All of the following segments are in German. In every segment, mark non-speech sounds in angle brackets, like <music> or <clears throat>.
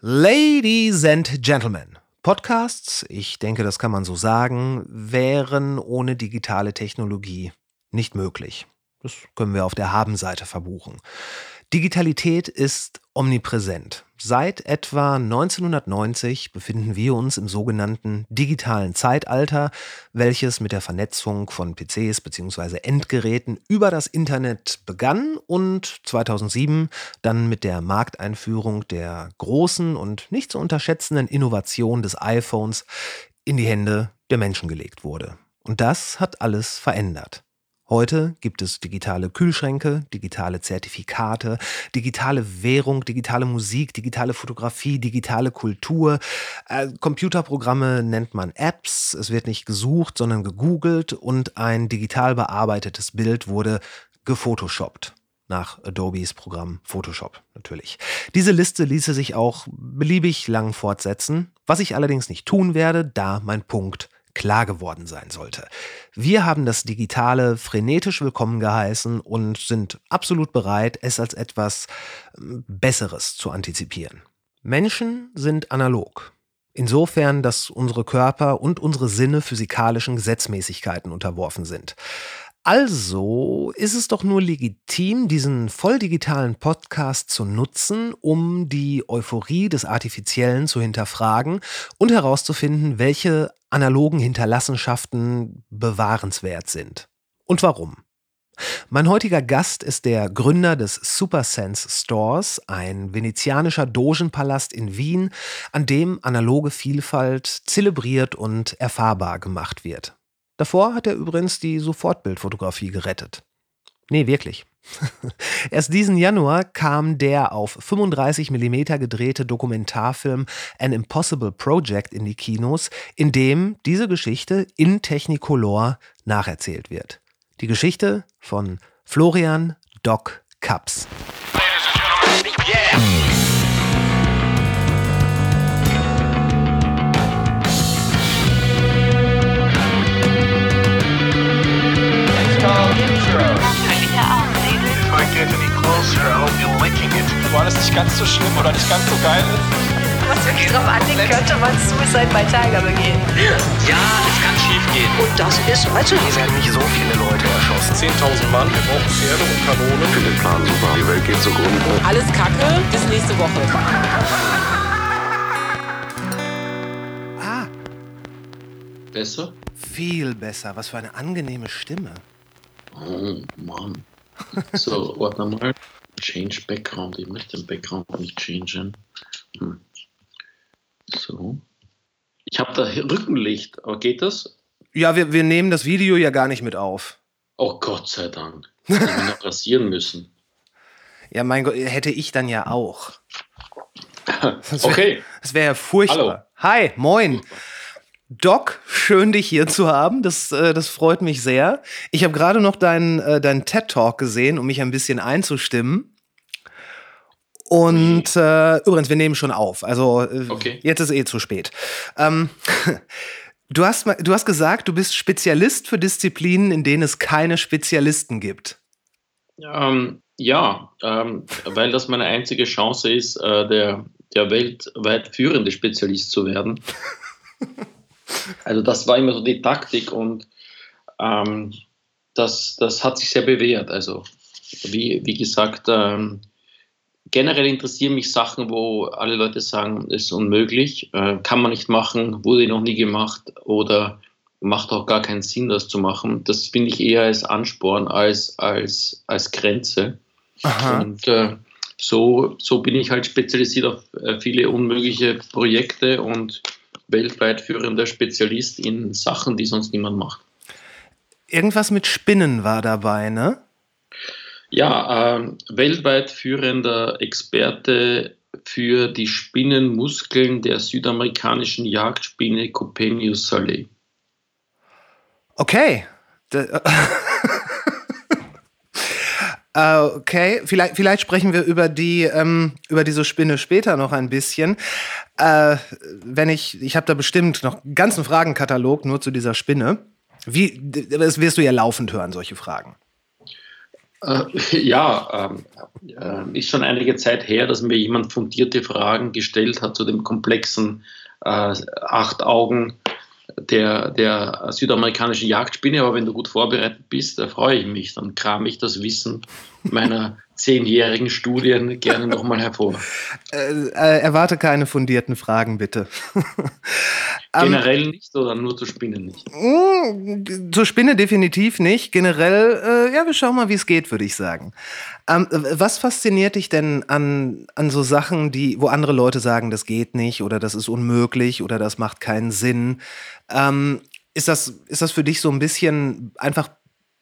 Ladies and Gentlemen, Podcasts, ich denke, das kann man so sagen, wären ohne digitale Technologie nicht möglich. Das können wir auf der Habenseite verbuchen. Digitalität ist omnipräsent. Seit etwa 1990 befinden wir uns im sogenannten digitalen Zeitalter, welches mit der Vernetzung von PCs bzw. Endgeräten über das Internet begann und 2007 dann mit der Markteinführung der großen und nicht zu unterschätzenden Innovation des iPhones in die Hände der Menschen gelegt wurde. Und das hat alles verändert. Heute gibt es digitale Kühlschränke, digitale Zertifikate, digitale Währung, digitale Musik, digitale Fotografie, digitale Kultur. Äh, Computerprogramme nennt man Apps. Es wird nicht gesucht, sondern gegoogelt und ein digital bearbeitetes Bild wurde gefotoshoppt nach Adobes Programm Photoshop natürlich. Diese Liste ließe sich auch beliebig lang fortsetzen, was ich allerdings nicht tun werde, da mein Punkt klar geworden sein sollte. Wir haben das Digitale frenetisch willkommen geheißen und sind absolut bereit, es als etwas ähm, Besseres zu antizipieren. Menschen sind analog. Insofern, dass unsere Körper und unsere Sinne physikalischen Gesetzmäßigkeiten unterworfen sind. Also ist es doch nur legitim, diesen volldigitalen Podcast zu nutzen, um die Euphorie des Artifiziellen zu hinterfragen und herauszufinden, welche analogen Hinterlassenschaften bewahrenswert sind. Und warum? Mein heutiger Gast ist der Gründer des Supersense Stores, ein venezianischer Dogenpalast in Wien, an dem analoge Vielfalt zelebriert und erfahrbar gemacht wird. Davor hat er übrigens die Sofortbildfotografie gerettet. Nee, wirklich. <laughs> Erst diesen Januar kam der auf 35 mm gedrehte Dokumentarfilm An Impossible Project in die Kinos, in dem diese Geschichte in Technicolor nacherzählt wird. Die Geschichte von Florian Doc Cups. War das nicht ganz so schlimm oder nicht ganz so geil ist? Was wirklich drauf anlegt, könnte man Suicide bei Tiger begehen. Ja, das kann schief gehen. Und das ist, weißt du, Es werden nicht so viele Leute erschossen. 10.000 Mann, wir brauchen Pferde und Kanonen. Ich finde den Plan super. Die Welt geht zugrunde. Alles Kacke, bis nächste Woche. Ah, Besser? viel besser. Was für eine angenehme Stimme. Oh Mann. So, warte mal. Change Background. Ich möchte den Background nicht changen. Hm. So. Ich habe da Rückenlicht, aber geht das? Ja, wir, wir nehmen das Video ja gar nicht mit auf. Oh Gott sei Dank. Ich hätte noch rasieren müssen. <laughs> Ja, mein Gott, hätte ich dann ja auch. <laughs> Das wär- Okay. Das wäre ja furchtbar. Hi, moin. Doc, schön dich hier zu haben. Das, äh, das freut mich sehr. Ich habe gerade noch deinen äh, deinen TED-Talk gesehen, um mich ein bisschen einzustimmen. Und äh, übrigens, wir nehmen schon auf. Also äh, Okay. jetzt ist eh zu spät. Ähm, <laughs> du, hast, du hast gesagt, du bist Spezialist für Disziplinen, in denen es keine Spezialisten gibt. Ähm, ja, ähm, weil das meine einzige Chance ist, äh, der, der weltweit führende Spezialist zu werden. <laughs> Also das war immer so die Taktik und ähm, das, das hat sich sehr bewährt. Also wie, wie gesagt, ähm, generell interessieren mich Sachen, wo alle Leute sagen, es ist unmöglich, äh, kann man nicht machen, wurde noch nie gemacht oder macht auch gar keinen Sinn, das zu machen. Das finde ich eher als Ansporn als als, als Grenze. Aha. Und äh, so, so bin ich halt spezialisiert auf äh, viele unmögliche Projekte und weltweit führender Spezialist in Sachen, die sonst niemand macht. Irgendwas mit Spinnen war dabei, ne? Ja, ähm, weltweit führender Experte für die Spinnenmuskeln der südamerikanischen Jagdspinne Copenius salei. Okay. <laughs> Äh, okay, vielleicht, vielleicht sprechen wir über die ähm, über diese Spinne später noch ein bisschen. Äh, wenn ich, ich habe da bestimmt noch einen ganzen Fragenkatalog nur zu dieser Spinne. Wie, das wirst du ja laufend hören, solche Fragen. Äh, ja, äh, ist schon einige Zeit her, dass mir jemand fundierte Fragen gestellt hat zu dem komplexen äh, Acht Augen der, der südamerikanischen Jagdspinne. Aber wenn du gut vorbereitet bist, da freue ich mich. Dann kram ich das Wissen meiner zehnjährigen Studien gerne nochmal hervor. <laughs> Äh, äh, erwarte keine fundierten Fragen, bitte. <laughs> Ähm, Generell um, nicht oder nur zur Spinne nicht? Mm, zur Spinne definitiv nicht. Generell, äh, ja, wir schauen mal, wie es geht, würde ich sagen. Ähm, was fasziniert dich denn an, an so Sachen, die, wo andere Leute sagen, das geht nicht oder das ist unmöglich oder das macht keinen Sinn? Ähm, ist, das, ist das für dich so ein bisschen einfach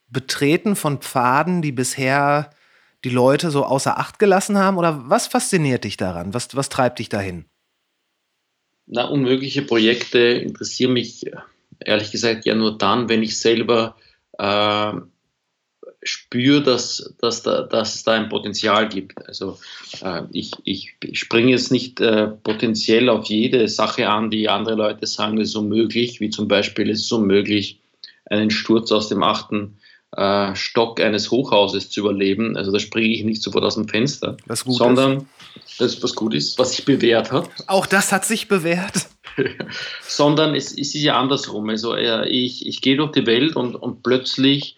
Betreten von Pfaden, die bisher die Leute so außer Acht gelassen haben? Oder was fasziniert dich daran? Was, was treibt dich dahin? Na, unmögliche Projekte interessieren mich ehrlich gesagt ja nur dann, wenn ich selber äh, spüre, dass, dass, da, dass es da ein Potenzial gibt. Also äh, ich, ich, ich springe jetzt nicht äh, potenziell auf jede Sache an, die andere Leute sagen, es ist unmöglich, wie zum Beispiel es ist unmöglich, einen Sturz aus dem achten äh, Stock eines Hochhauses zu überleben. Also da springe ich nicht sofort aus dem Fenster, sondern ist. das ist was gut ist, was sich bewährt hat. Auch das hat sich bewährt. <laughs> sondern es, es, ist ja andersrum. Also äh, ich, ich gehe durch die Welt und, und plötzlich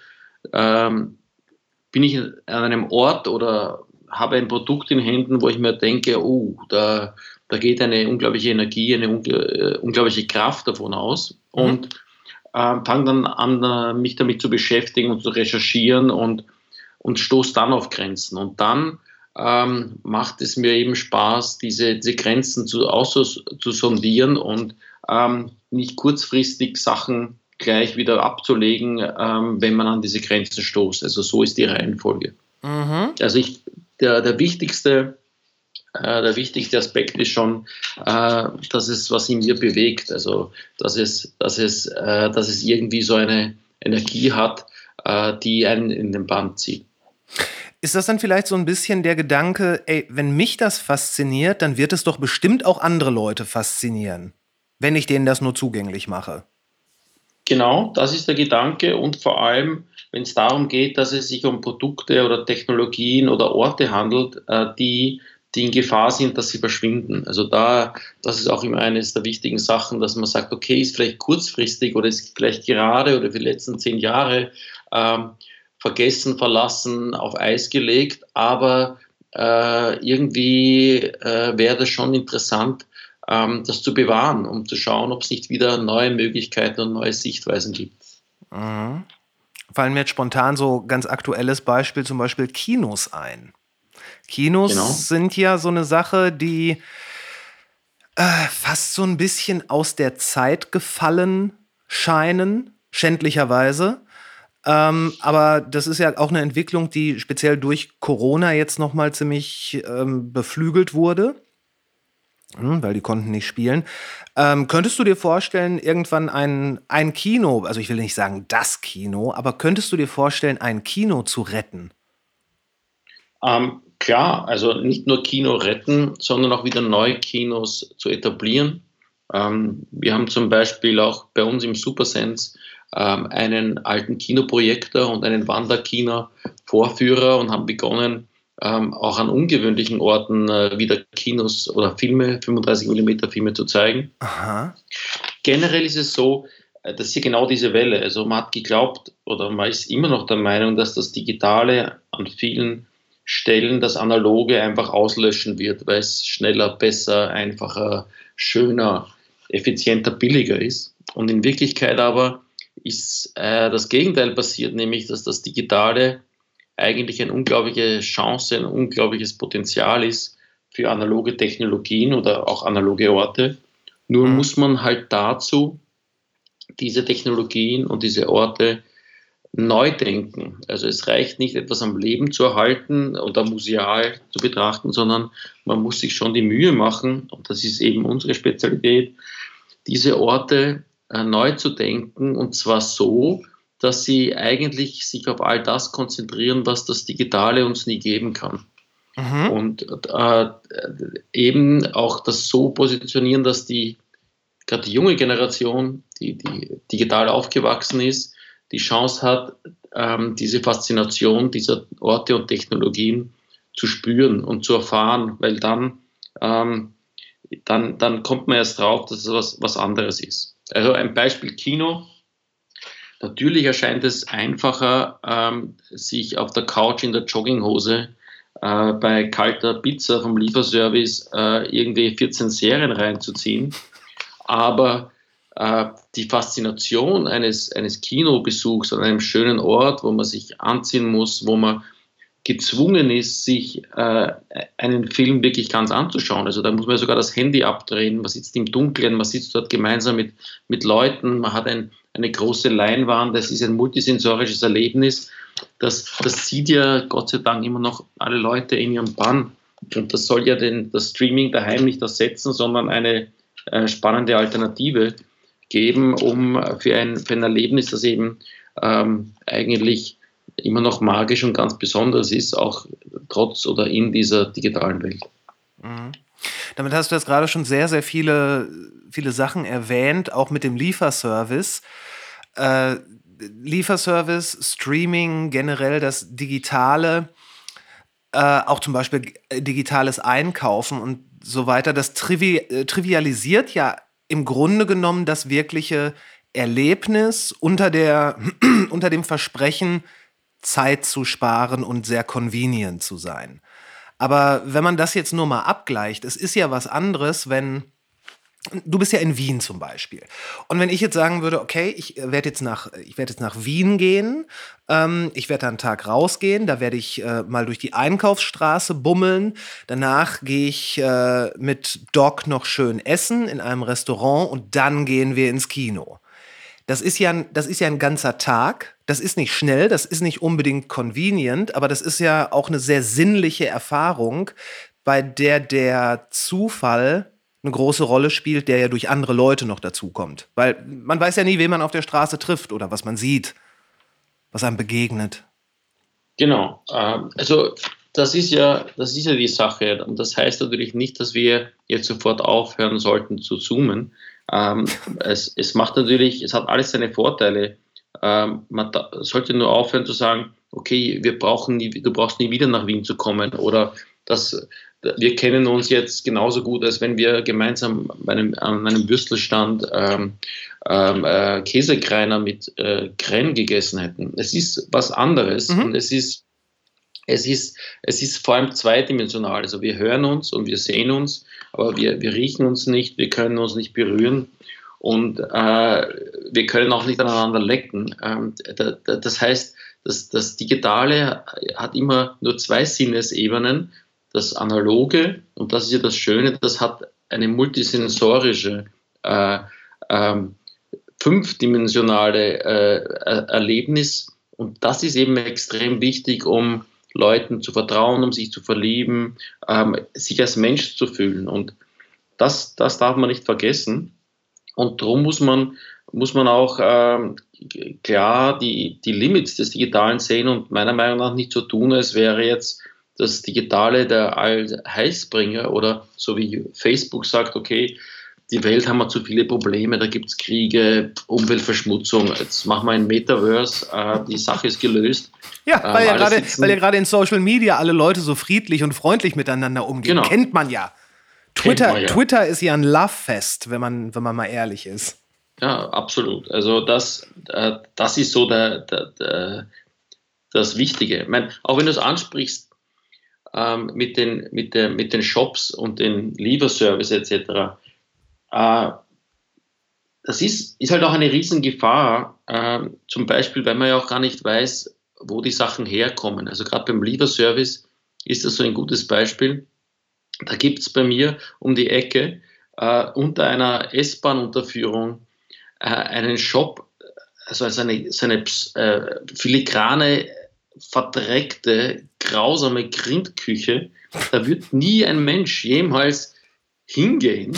ähm, bin ich an einem Ort oder habe ein Produkt in Händen, wo ich mir denke, oh, da, da geht eine unglaubliche Energie, eine äh, unglaubliche Kraft davon aus. Mhm. Und äh, fange dann an, äh, mich damit zu beschäftigen und zu recherchieren und, und stoße dann auf Grenzen. Und dann ähm, macht es mir eben Spaß, diese, diese Grenzen zu, aus, zu sondieren und ähm, nicht kurzfristig Sachen gleich wieder abzulegen, ähm, wenn man an diese Grenzen stoßt. Also so ist die Reihenfolge. Mhm. Also ich, der, der wichtigste äh, der wichtigste Aspekt ist schon, äh, dass es was in mir bewegt. Also, dass es, dass es, äh, dass es irgendwie so eine Energie hat, äh, die einen in den Band zieht. Ist das dann vielleicht so ein bisschen der Gedanke, ey, wenn mich das fasziniert, dann wird es doch bestimmt auch andere Leute faszinieren, wenn ich denen das nur zugänglich mache? Genau, das ist der Gedanke und vor allem, wenn es darum geht, dass es sich um Produkte oder Technologien oder Orte handelt, äh, die die in Gefahr sind, dass sie verschwinden. Also da, das ist auch immer eines der wichtigen Sachen, dass man sagt, okay, ist vielleicht kurzfristig oder ist vielleicht gerade oder für die letzten zehn Jahre ähm, vergessen, verlassen, auf Eis gelegt, aber äh, irgendwie äh, wäre das schon interessant, ähm, das zu bewahren, um zu schauen, ob es nicht wieder neue Möglichkeiten und neue Sichtweisen gibt. Mhm. Fallen mir jetzt spontan so ganz aktuelles Beispiel, zum Beispiel Kinos ein. Kinos genau. sind ja so eine Sache, die äh, fast so ein bisschen aus der Zeit gefallen scheinen, schändlicherweise. Ähm, aber das ist ja auch eine Entwicklung, die speziell durch Corona jetzt noch mal ziemlich ähm, beflügelt wurde, hm, weil die konnten nicht spielen. Ähm, könntest du dir vorstellen, irgendwann ein, ein Kino, also ich will nicht sagen das Kino, aber könntest du dir vorstellen, ein Kino zu retten? Ähm, klar, also nicht nur Kino retten, sondern auch wieder neue Kinos zu etablieren. Ähm, wir haben zum Beispiel auch bei uns im Supersense ähm, einen alten Kinoprojektor und einen Wanderkino-Vorführer und haben begonnen, ähm, auch an ungewöhnlichen Orten äh, wieder Kinos oder Filme, 35 mm Filme zu zeigen. Aha. Generell ist es so, äh, das ist ja genau diese Welle. Also man hat geglaubt oder man ist immer noch der Meinung, dass das Digitale an vielen Stellen das Analoge einfach auslöschen wird, weil es schneller, besser, einfacher, schöner, effizienter, billiger ist. Und in Wirklichkeit aber ist äh, das Gegenteil passiert, nämlich dass das Digitale eigentlich eine unglaubliche Chance, ein unglaubliches Potenzial ist für analoge Technologien oder auch analoge Orte. Nur mhm. muss man halt dazu diese Technologien und diese Orte neu denken. Also es reicht nicht, etwas am Leben zu erhalten oder museal zu betrachten, sondern man muss sich schon die Mühe machen, und das ist eben unsere Spezialität, diese Orte äh, neu zu denken und zwar so, dass sie eigentlich sich auf all das konzentrieren, was das Digitale uns nie geben kann. Mhm. Und äh, eben auch das so positionieren, dass die gerade die junge Generation, die, die digital aufgewachsen ist, die Chance hat, ähm, diese Faszination dieser Orte und Technologien zu spüren und zu erfahren, weil dann, ähm, dann, dann kommt man erst drauf, dass es was, was anderes ist. Also ein Beispiel Kino. Natürlich erscheint es einfacher, ähm, sich auf der Couch in der Jogginghose äh, bei kalter Pizza vom Lieferservice äh, irgendwie 14 Serien reinzuziehen. Aber äh, die Faszination eines, eines Kinobesuchs an einem schönen Ort, wo man sich anziehen muss, wo man gezwungen ist, sich äh, einen Film wirklich ganz anzuschauen. Also da muss man sogar das Handy abdrehen, man sitzt im Dunkeln, man sitzt dort gemeinsam mit, mit Leuten, man hat ein, eine große Leinwand, das ist ein multisensorisches Erlebnis. Das, das sieht ja Gott sei Dank immer noch alle Leute in ihrem Bann. Und das soll ja den, das Streaming daheim nicht ersetzen, sondern eine äh, spannende Alternative geben, um für ein, für ein Erlebnis, das eben ähm, eigentlich immer noch magisch und ganz besonders ist, auch trotz oder in dieser digitalen Welt. Mhm. Damit hast du jetzt gerade schon sehr, sehr viele, viele Sachen erwähnt, auch mit dem Lieferservice. Äh, Lieferservice, Streaming, generell das Digitale, äh, auch zum Beispiel digitales Einkaufen und so weiter, das trivi trivialisiert ja im Grunde genommen das wirkliche Erlebnis unter, der, <clears throat> unter dem Versprechen, Zeit zu sparen und sehr convenient zu sein. Aber wenn man das jetzt nur mal abgleicht, es ist ja was anderes, wenn Du bist ja in Wien zum Beispiel. Und wenn ich jetzt sagen würde, okay, ich werde jetzt nach, ich werde jetzt nach Wien gehen, ähm, ich werde da einen Tag rausgehen, da werde ich äh, mal durch die Einkaufsstraße bummeln, danach gehe ich äh, mit Doc noch schön essen in einem Restaurant und dann gehen wir ins Kino. Das ist ja, das ist ja ein ganzer Tag. Das ist nicht schnell, das ist nicht unbedingt convenient, aber das ist ja auch eine sehr sinnliche Erfahrung, bei der der Zufall eine große Rolle spielt, der ja durch andere Leute noch dazukommt. Weil man weiß ja nie, wen man auf der Straße trifft oder was man sieht, was einem begegnet. Genau. Ähm, also das ist ja, das ist ja die Sache. Und das heißt natürlich nicht, dass wir jetzt sofort aufhören sollten zu zoomen. Ähm, <laughs> es, es macht natürlich, es hat alles seine Vorteile. Ähm, man sollte nur aufhören zu sagen, okay, wir brauchen nie, du brauchst nie wieder nach Wien zu kommen oder das, wir kennen uns jetzt genauso gut, als wenn wir gemeinsam einem, an einem Würstelstand ähm, ähm, äh, Käsekreiner mit äh, Kren gegessen hätten. Es ist was anderes mhm. und es ist, es, ist, es ist vor allem zweidimensional. Also wir hören uns und wir sehen uns, aber wir, wir riechen uns nicht, wir können uns nicht berühren und äh, wir können auch nicht aneinander lecken. Ähm, da, da, das heißt, das, das Digitale hat immer nur zwei Sinnesebenen das Analoge, und das ist ja das Schöne, das hat eine multisensorische, äh, äh, fünfdimensionale äh, Erlebnis. Und das ist eben extrem wichtig, um Leuten zu vertrauen, um sich zu verlieben, ähm, sich als Mensch zu fühlen. Und das, das darf man nicht vergessen. Und darum muss man, muss man auch ähm, klar die, die Limits des Digitalen sehen und meiner Meinung nach nicht so tun, als wäre jetzt das Digitale der Allheilsbringer oder so wie Facebook sagt, okay, die Welt haben wir zu viele Probleme, da gibt es Kriege, Umweltverschmutzung, jetzt machen wir ein Metaverse, äh, die Sache ist gelöst. Ja, weil, ähm, ja grade, weil ja gerade in Social Media alle Leute so friedlich und freundlich miteinander umgehen. Genau. Kennt man ja. Twitter, man ja. Twitter ist ja ein Love-Fest, wenn man, wenn man mal ehrlich ist. Ja, absolut. Also das, äh, das ist so der, der, der, das Wichtige. Ich meine, auch wenn du es ansprichst, ähm, mit, den, mit, der, mit den Shops und den Lieferservice etc. Äh, das ist, ist halt auch eine Riesengefahr, äh, zum Beispiel, weil man ja auch gar nicht weiß, wo die Sachen herkommen. Also gerade beim Lieferservice ist das so ein gutes Beispiel. Da gibt es bei mir um die Ecke äh, unter einer S-Bahn-Unterführung äh, einen Shop, also seine, seine äh, filigrane verdreckte, grausame Grindküche. Da wird nie ein Mensch jemals hingehen.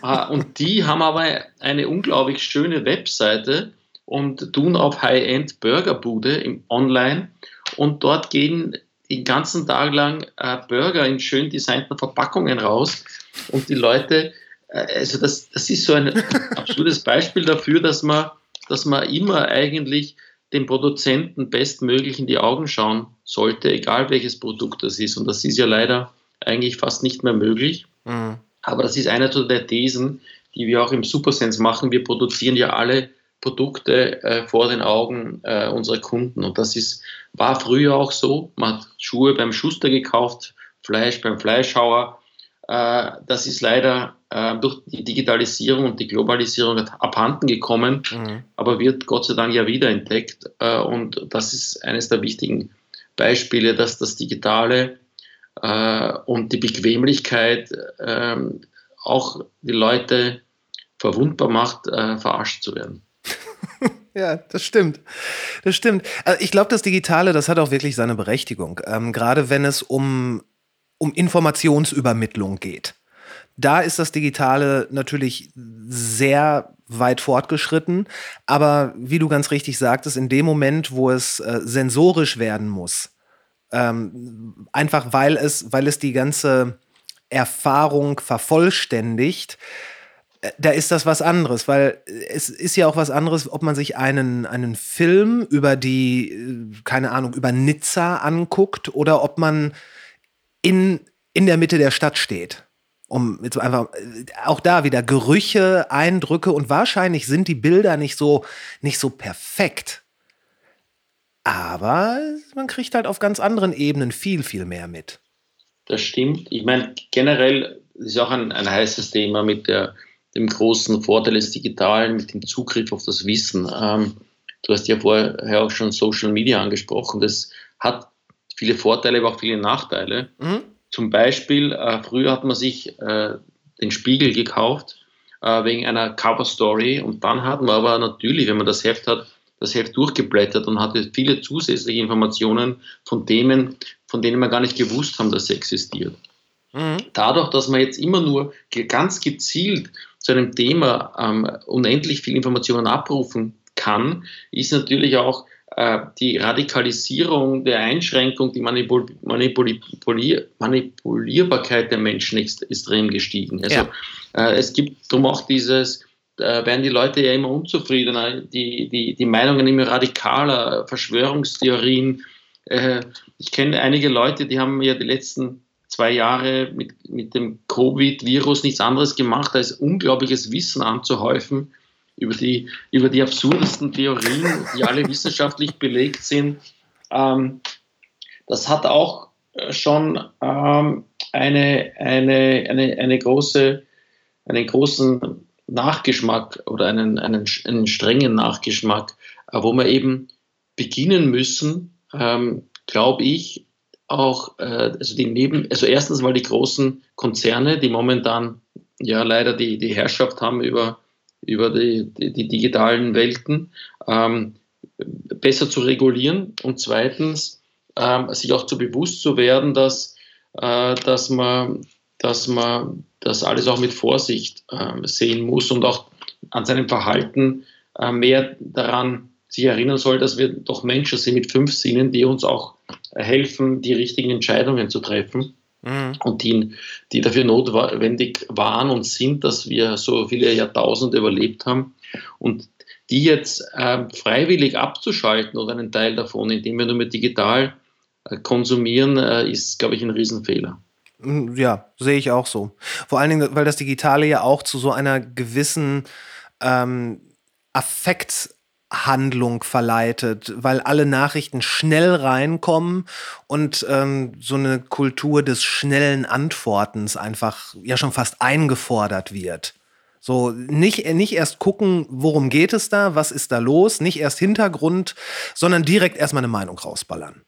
Ah, und die haben aber eine unglaublich schöne Webseite und tun auf High-End Burgerbude im Online und dort gehen den ganzen Tag lang äh, Burger in schön designten Verpackungen raus und die Leute, äh, also das, das ist so ein <laughs> absolutes Beispiel dafür, dass man, dass man immer eigentlich dem Produzenten bestmöglich in die Augen schauen sollte, egal welches Produkt das ist. Und das ist ja leider eigentlich fast nicht mehr möglich. Mhm. Aber das ist eine der Thesen, die wir auch im Supersense machen. Wir produzieren ja alle Produkte äh, vor den Augen äh, unserer Kunden. Und das ist, war früher auch so. Man hat Schuhe beim Schuster gekauft, Fleisch beim Fleischhauer. Äh, das ist leider äh, durch die Digitalisierung und die Globalisierung abhanden gekommen, mhm. aber wird Gott sei Dank ja wieder entdeckt. Äh, und das ist eines der wichtigen Beispiele, dass das Digitale äh, und die Bequemlichkeit ähm, auch die Leute verwundbar macht, äh, verarscht zu werden. <laughs> Ja, das stimmt. Das stimmt. Also ich glaube, das Digitale, das hat auch wirklich seine Berechtigung. Ähm, gerade wenn es um, um Informationsübermittlung geht. Da ist das Digitale natürlich sehr weit fortgeschritten. Aber wie du ganz richtig sagtest, in dem Moment, wo es äh, sensorisch werden muss, ähm, einfach weil es, weil es die ganze Erfahrung vervollständigt, äh, da ist das was anderes, weil es ist ja auch was anderes, ob man sich einen, einen Film über die, äh, keine Ahnung, über Nizza anguckt oder ob man in, in der Mitte der Stadt steht. Um jetzt einfach äh, auch da wieder Gerüche, Eindrücke und wahrscheinlich sind die Bilder nicht so, nicht so perfekt. Aber man kriegt halt auf ganz anderen Ebenen viel, viel mehr mit. Das stimmt. Ich meine, generell ist auch ein, ein heißes Thema mit der, dem großen Vorteil des Digitalen, mit dem Zugriff auf das Wissen. Ähm, du hast ja vorher auch schon Social Media angesprochen. Das hat viele Vorteile, aber auch viele Nachteile. Mhm. Zum Beispiel, äh, früher hat man sich äh, den Spiegel gekauft äh, wegen einer Cover Story und dann hat man aber natürlich, wenn man das Heft hat, das Heft durchgeblättert und hatte viele zusätzliche Informationen von Themen, von denen wir gar nicht gewusst haben, dass sie existiert. Mhm. Dadurch, dass man jetzt immer nur ganz gezielt zu einem Thema ähm, unendlich viele Informationen abrufen kann, ist natürlich auch die Radikalisierung der Einschränkung, die Manipul Manipul Manipulierbarkeit der Menschen ist extrem gestiegen. Also ja. äh, es gibt darum auch dieses da werden die Leute ja immer unzufriedener, die, die, die Meinungen immer radikaler, Verschwörungstheorien. Äh, ich kenne einige Leute, die haben ja die letzten zwei Jahre mit, mit dem Covid-Virus nichts anderes gemacht, als unglaubliches Wissen anzuhäufen über die, über die absurdesten Theorien, die alle <laughs> wissenschaftlich belegt sind. Ähm, das hat auch äh, schon ähm, eine, eine, eine, eine große, einen großen Nachgeschmack oder einen, einen, einen strengen Nachgeschmack, äh, wo wir eben beginnen müssen, ähm, glaube ich, auch, äh, also die Neben, also erstens mal die großen Konzerne, die momentan ja leider die, die Herrschaft haben über, über die, die, die digitalen Welten, ähm, besser zu regulieren und zweitens ähm, sich auch zu bewusst zu werden, dass, äh, dass man dass man das alles auch mit Vorsicht äh, sehen muss und auch an seinem Verhalten äh, mehr daran sich erinnern soll, dass wir doch Menschen sind mit fünf Sinnen, die uns auch helfen, die richtigen Entscheidungen zu treffen mhm. und die, die dafür notwendig waren und sind, dass wir so viele Jahrtausende überlebt haben. Und die jetzt äh, freiwillig abzuschalten oder einen Teil davon, indem wir nur mit digital äh, konsumieren, äh, ist, glaube ich, ein Riesenfehler. Hm, ja, sehe ich auch so. Vor allen Dingen, weil das Digitale ja auch zu so einer gewissen ähm, Affekthandlung verleitet, weil alle Nachrichten schnell reinkommen und ähm, so eine Kultur des schnellen Antwortens einfach ja schon fast eingefordert wird. So, nicht, nicht erst gucken, worum geht es da, was ist da los, nicht erst Hintergrund, sondern direkt erstmal eine Meinung rausballern.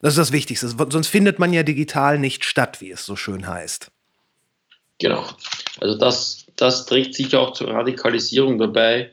Das ist das Wichtigste. Sonst findet man ja digital nicht statt, wie es so schön heißt. Genau. Also das, das trägt sicher auch zur Radikalisierung dabei.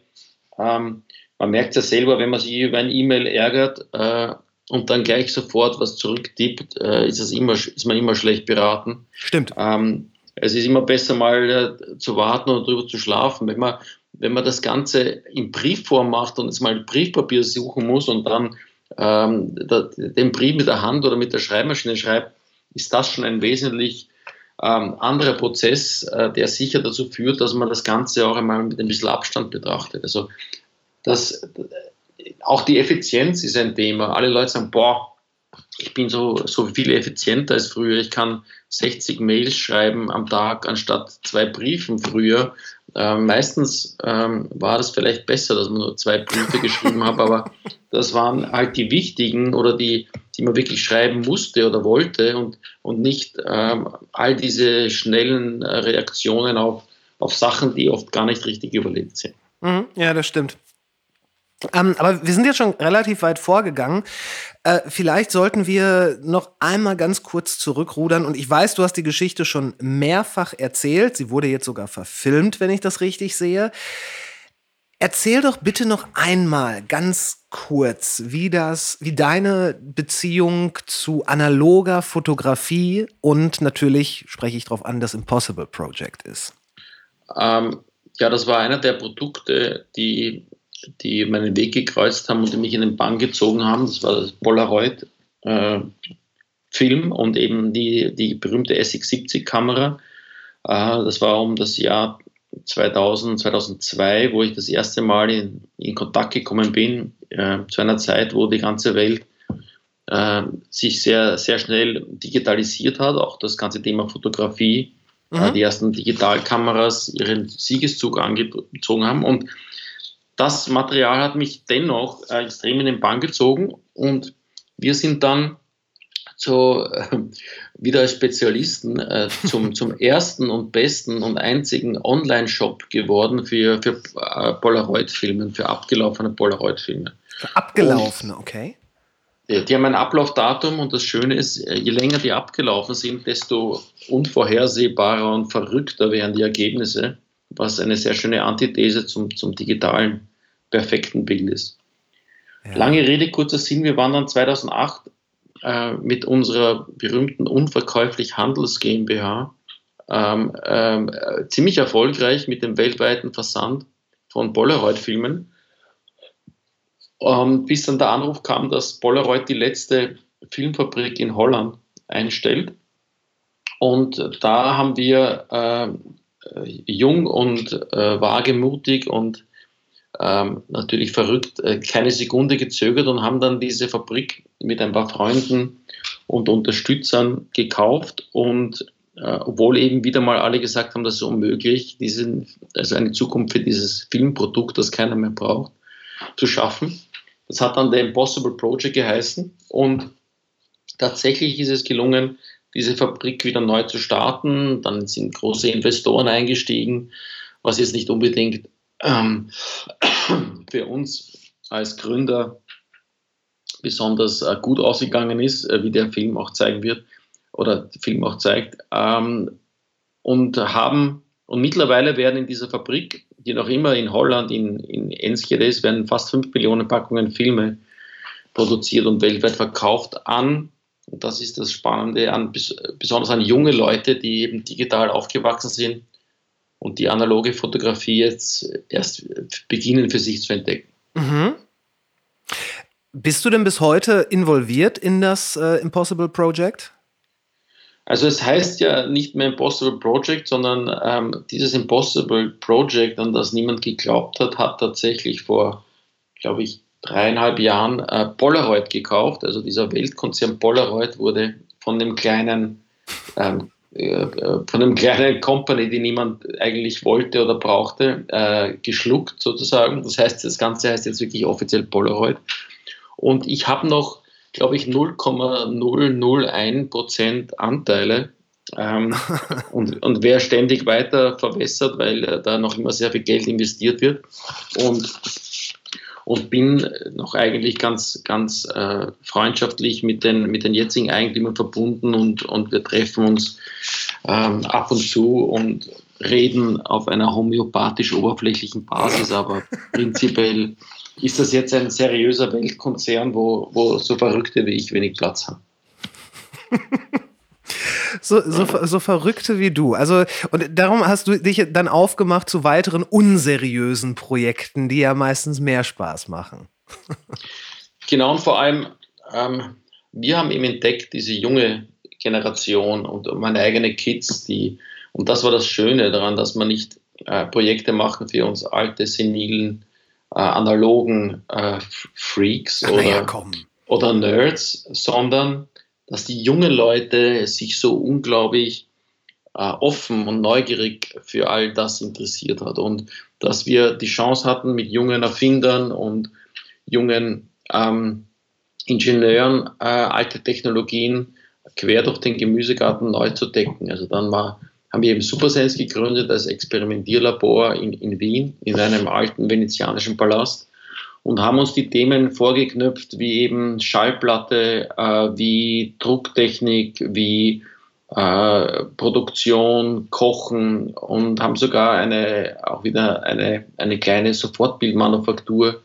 Ähm, man merkt ja selber, wenn man sich über ein E-Mail ärgert äh, und dann gleich sofort was zurücktippt, äh, ist, es immer, ist man immer schlecht beraten. Stimmt. Ähm, es ist immer besser, mal äh, zu warten und drüber zu schlafen. Wenn man, wenn man das Ganze in Briefform macht und jetzt mal Briefpapier suchen muss und dann ähm, da, den Brief mit der Hand oder mit der Schreibmaschine schreibt, ist das schon ein wesentlich ähm, anderer Prozess, äh, der sicher dazu führt, dass man das Ganze auch einmal mit ein bisschen Abstand betrachtet. Also das, auch die Effizienz ist ein Thema. Alle Leute sagen, boah, ich bin so, so viel effizienter als früher. Ich kann 60 Mails schreiben am Tag anstatt zwei Briefen früher. Ähm, meistens ähm, war das vielleicht besser, dass man nur zwei Briefe geschrieben hat, aber das waren halt die wichtigen oder die, die man wirklich schreiben musste oder wollte und, und nicht ähm, all diese schnellen äh, Reaktionen auf, auf Sachen, die oft gar nicht richtig überlegt sind. Mhm, ja, das stimmt. Ähm, aber wir sind jetzt schon relativ weit vorgegangen. Äh, vielleicht sollten wir noch einmal ganz kurz zurückrudern. Und ich weiß, du hast die Geschichte schon mehrfach erzählt. Sie wurde jetzt sogar verfilmt, wenn ich das richtig sehe. Erzähl doch bitte noch einmal ganz kurz, wie das, wie deine Beziehung zu analoger Fotografie und natürlich spreche ich darauf an, das Impossible Project ist. Ähm, ja, das war einer der Produkte, die die meinen Weg gekreuzt haben und die mich in den Bann gezogen haben. Das war das Polaroid-Film äh, und eben die, die berühmte SX70-Kamera. Äh, das war um das Jahr 2000, 2002, wo ich das erste Mal in, in Kontakt gekommen bin, äh, zu einer Zeit, wo die ganze Welt äh, sich sehr, sehr schnell digitalisiert hat, auch das ganze Thema Fotografie. Äh, mhm. die ersten Digitalkameras ihren Siegeszug angezogen haben und das Material hat mich dennoch äh, extrem in den Bann gezogen und wir sind dann so <laughs> äh, wieder als Spezialisten äh, zum, zum <laughs> ersten und besten und einzigen Online-Shop geworden für, für äh, Polaroid-Filme, für abgelaufene Polaroid-Filme. Für abgelaufene, okay. Die, die haben ein Ablaufdatum und das Schöne ist, äh, je länger die abgelaufen sind, desto unvorhersehbarer und verrückter werden die Ergebnisse was eine sehr schöne Antithese zum, zum digitalen perfekten Bild ist. Ja. Lange Rede, kurzer Sinn, wir waren dann 2008 äh, mit unserer berühmten Unverkäuflich Handels GmbH ähm, ähm, äh, ziemlich erfolgreich mit dem weltweiten Versand von Polaroid-Filmen, ähm, bis dann der Anruf kam, dass Polaroid die letzte Filmfabrik in Holland einstellt. Und da haben wir äh, äh, jung und äh, wagemutig und ähm, natürlich verrückt, äh, keine Sekunde gezögert und haben dann diese Fabrik mit ein paar Freunden und Unterstützern gekauft und äh, obwohl eben wieder mal alle gesagt haben, das ist unmöglich, diesen, also eine Zukunft für dieses Filmprodukt, das keiner mehr braucht, zu schaffen. Das hat dann der Impossible Project geheißen und tatsächlich ist es gelungen, diese Fabrik wieder neu zu starten. Dann sind große Investoren eingestiegen, was jetzt nicht unbedingt ähm, <coughs> für uns als Gründer besonders äh, gut ausgegangen ist, äh, wie der Film auch zeigen wird oder der Film auch zeigt. Ähm, und haben und mittlerweile werden in dieser Fabrik, die noch immer in Holland, in, in Enschede ist, werden fast 5 Millionen Packungen Filme produziert und weltweit verkauft an und das ist das Spannende an, besonders an junge Leute, die eben digital aufgewachsen sind und die analoge Fotografie jetzt erst beginnen für sich zu entdecken. Mhm. Bist du denn bis heute involviert in das äh, Impossible Project? Also es heißt ja nicht mehr Impossible Project, sondern ähm, dieses Impossible Project, an das niemand geglaubt hat, hat tatsächlich vor, glaube ich, dreieinhalb Jahren äh, Polaroid gekauft. Also dieser Weltkonzern Polaroid wurde von dem kleinen, ähm, äh, von dem kleinen Company, die niemand eigentlich wollte oder brauchte, äh, geschluckt sozusagen. Das heißt, das Ganze heißt jetzt wirklich offiziell Polaroid. Und ich habe noch, glaube ich, 0,001 Prozent Anteile ähm, <laughs> und, und wer ständig weiter verwässert, weil äh, da noch immer sehr viel Geld investiert wird. Und und bin noch eigentlich ganz, ganz äh, freundschaftlich mit den, mit den jetzigen Eigentümern verbunden und, und wir treffen uns ähm, ab und zu und reden auf einer homöopathisch oberflächlichen Basis, aber <laughs> prinzipiell ist das jetzt ein seriöser Weltkonzern, wo, wo so Verrückte wie ich wenig Platz haben. <laughs> so, so, so Verrückte wie du. Also, und darum hast du dich dann aufgemacht zu weiteren unseriösen Projekten, die ja meistens mehr Spaß machen. <laughs> genau, und vor allem, ähm, wir haben eben entdeckt, diese junge Generation und meine eigenen Kids, die, und das war das Schöne daran, dass man nicht äh, Projekte machen für uns alte, senilen analogen äh, Freaks oder, komm. oder Nerds, sondern dass die jungen Leute sich so unglaublich äh, offen und neugierig für all das interessiert hat und dass wir die Chance hatten, mit jungen Erfindern und jungen ähm, Ingenieuren äh, alte Technologien quer durch den Gemüsegarten neu zu decken. Also dann war, haben wir eben Supersense gegründet als Experimentierlabor in, in Wien, in einem alten venezianischen Palast und haben uns die Themen vorgeknüpft, wie eben Schallplatte, äh, wie Drucktechnik, wie äh, Produktion, Kochen und haben sogar eine, auch wieder eine, eine kleine Sofortbildmanufaktur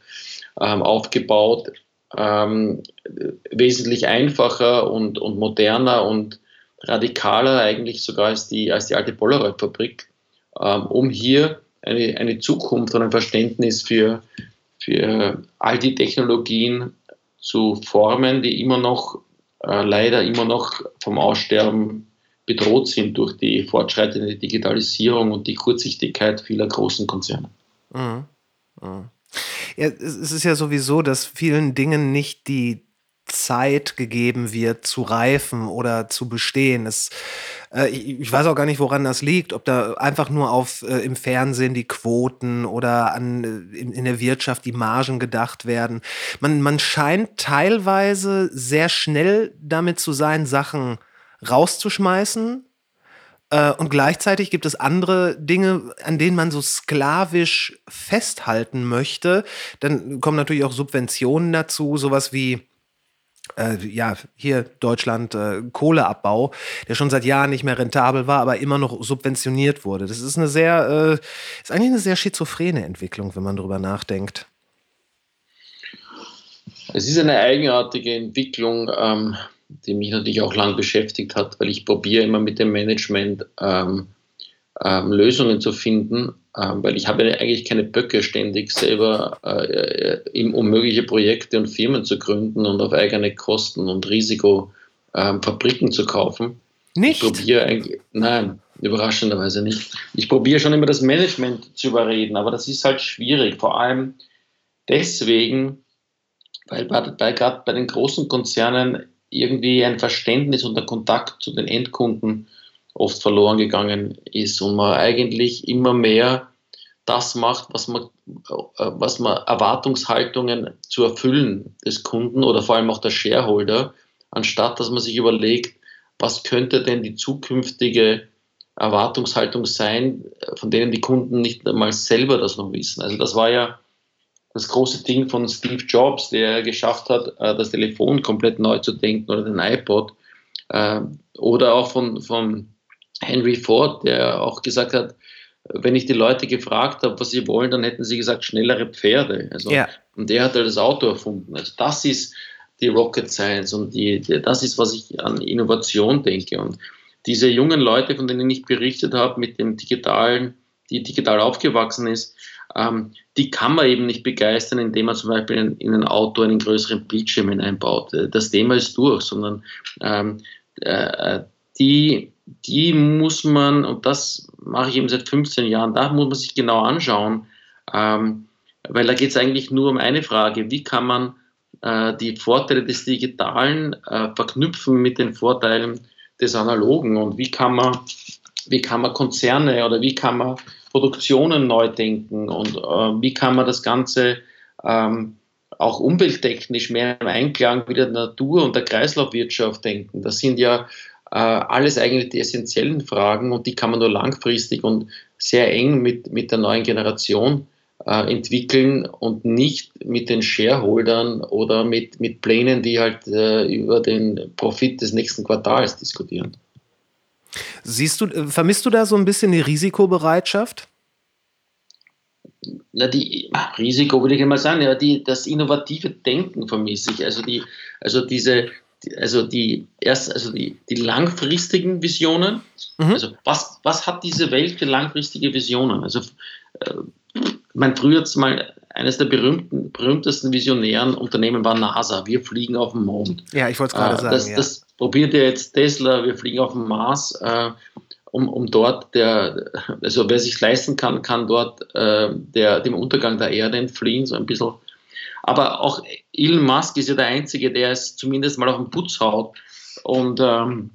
ähm, aufgebaut, ähm, wesentlich einfacher und, und moderner und radikaler eigentlich sogar als die, als die alte Polaroid-Fabrik, ähm, um hier eine, eine Zukunft und ein Verständnis für, für all die Technologien zu formen, die immer noch, äh, leider immer noch vom Aussterben bedroht sind durch die fortschreitende Digitalisierung und die Kurzsichtigkeit vieler großen Konzerne. Mhm. Mhm. Ja, es ist ja sowieso, dass vielen Dingen nicht die Zeit gegeben wird, zu reifen oder zu bestehen. Es, äh, ich, ich, weiß auch gar nicht, woran das liegt, ob da einfach nur auf äh, im Fernsehen die Quoten oder an, äh, in, in, der Wirtschaft die Margen gedacht werden. Man, man scheint teilweise sehr schnell damit zu sein, Sachen rauszuschmeißen, äh, und gleichzeitig gibt es andere Dinge, an denen man so sklavisch festhalten möchte. Dann kommen natürlich auch Subventionen dazu, sowas wie äh, ja, hier Deutschland äh, Kohleabbau, der schon seit Jahren nicht mehr rentabel war, aber immer noch subventioniert wurde. Das ist eine sehr, äh, ist eigentlich eine sehr schizophrene Entwicklung, wenn man darüber nachdenkt. Es ist eine eigenartige Entwicklung. Ähm die mich natürlich auch lang beschäftigt hat, weil ich probiere immer mit dem Management ähm, ähm, Lösungen zu finden, ähm, weil ich habe eigentlich keine Böcke ständig selber, äh, um mögliche Projekte und Firmen zu gründen und auf eigene Kosten und Risiko ähm, Fabriken zu kaufen. Nicht? Ich probiere eigentlich, nein, überraschenderweise nicht. Ich probiere schon immer das Management zu überreden, aber das ist halt schwierig, vor allem deswegen, weil, weil gerade bei den großen Konzernen irgendwie ein Verständnis und der Kontakt zu den Endkunden oft verloren gegangen ist und man eigentlich immer mehr das macht, was man, äh, was man Erwartungshaltungen zu erfüllen des Kunden oder vor allem auch der Shareholder, anstatt dass man sich überlegt, was könnte denn die zukünftige Erwartungshaltung sein, von denen die Kunden nicht einmal selber das noch wissen. Also das war ja das große Ding von Steve Jobs, der geschafft hat, äh, das Telefon komplett neu zu denken oder den iPod. Äh, oder auch von, von Henry Ford, der auch gesagt hat, wenn ich die Leute gefragt habe, was sie wollen, dann hätten sie gesagt, schnellere Pferde. Also, ja. Und der hat halt das Auto erfunden. Also das ist die Rocket Science und die, die, das ist, was ich an Innovation denke. Und diese jungen Leute, von denen ich berichtet habe, mit dem digitalen, die digital aufgewachsen ist, ähm, die kann man eben nicht begeistern, indem man zum Beispiel in, in ein Auto einen größeren Bildschirm einbaut. Äh, das Thema ist durch, sondern ähm, äh, die, die muss man, und das mache ich eben seit 15 Jahren, da muss man sich genau anschauen, ähm, weil da geht es eigentlich nur um eine Frage, wie kann man äh, die Vorteile des Digitalen äh, verknüpfen mit den Vorteilen des Analogen? Und wie kann man, wie kann man Konzerne oder wie kann man Produktionen neu denken? Und äh, wie kann man das Ganze ähm, auch umwelttechnisch mehr im Einklang mit der Natur und der Kreislaufwirtschaft denken. Das sind ja alles eigentlich die essentiellen Fragen und die kann man nur langfristig und sehr eng mit, mit der neuen Generation äh, entwickeln und nicht mit den Shareholdern oder mit, mit Plänen, die halt äh, über den Profit des nächsten Quartals diskutieren. Siehst du, äh, vermisst du da so ein bisschen die Risikobereitschaft? Na, die Risiko würde ich mal sagen, ja, die, das innovative Denken vermisse ich. Also die, also diese, also die erst, also die, die langfristigen Visionen. Mhm. Also was, was hat diese Welt für langfristige Visionen? Also äh, mein früher mal eines der berühmten, berühmtesten visionären Unternehmen war NASA. Wir fliegen auf den Mond. Ja, ich wollte es gerade äh, sagen. Das, ja. das probiert ja jetzt Tesla, wir fliegen auf den Mars. Äh, um, um dort der, also wer sich leisten kann, kann dort äh, der, dem Untergang der Erde entfliehen, so ein bisschen. Aber auch Elon Musk ist ja der Einzige, der es zumindest mal auf den Putz haut und, ähm,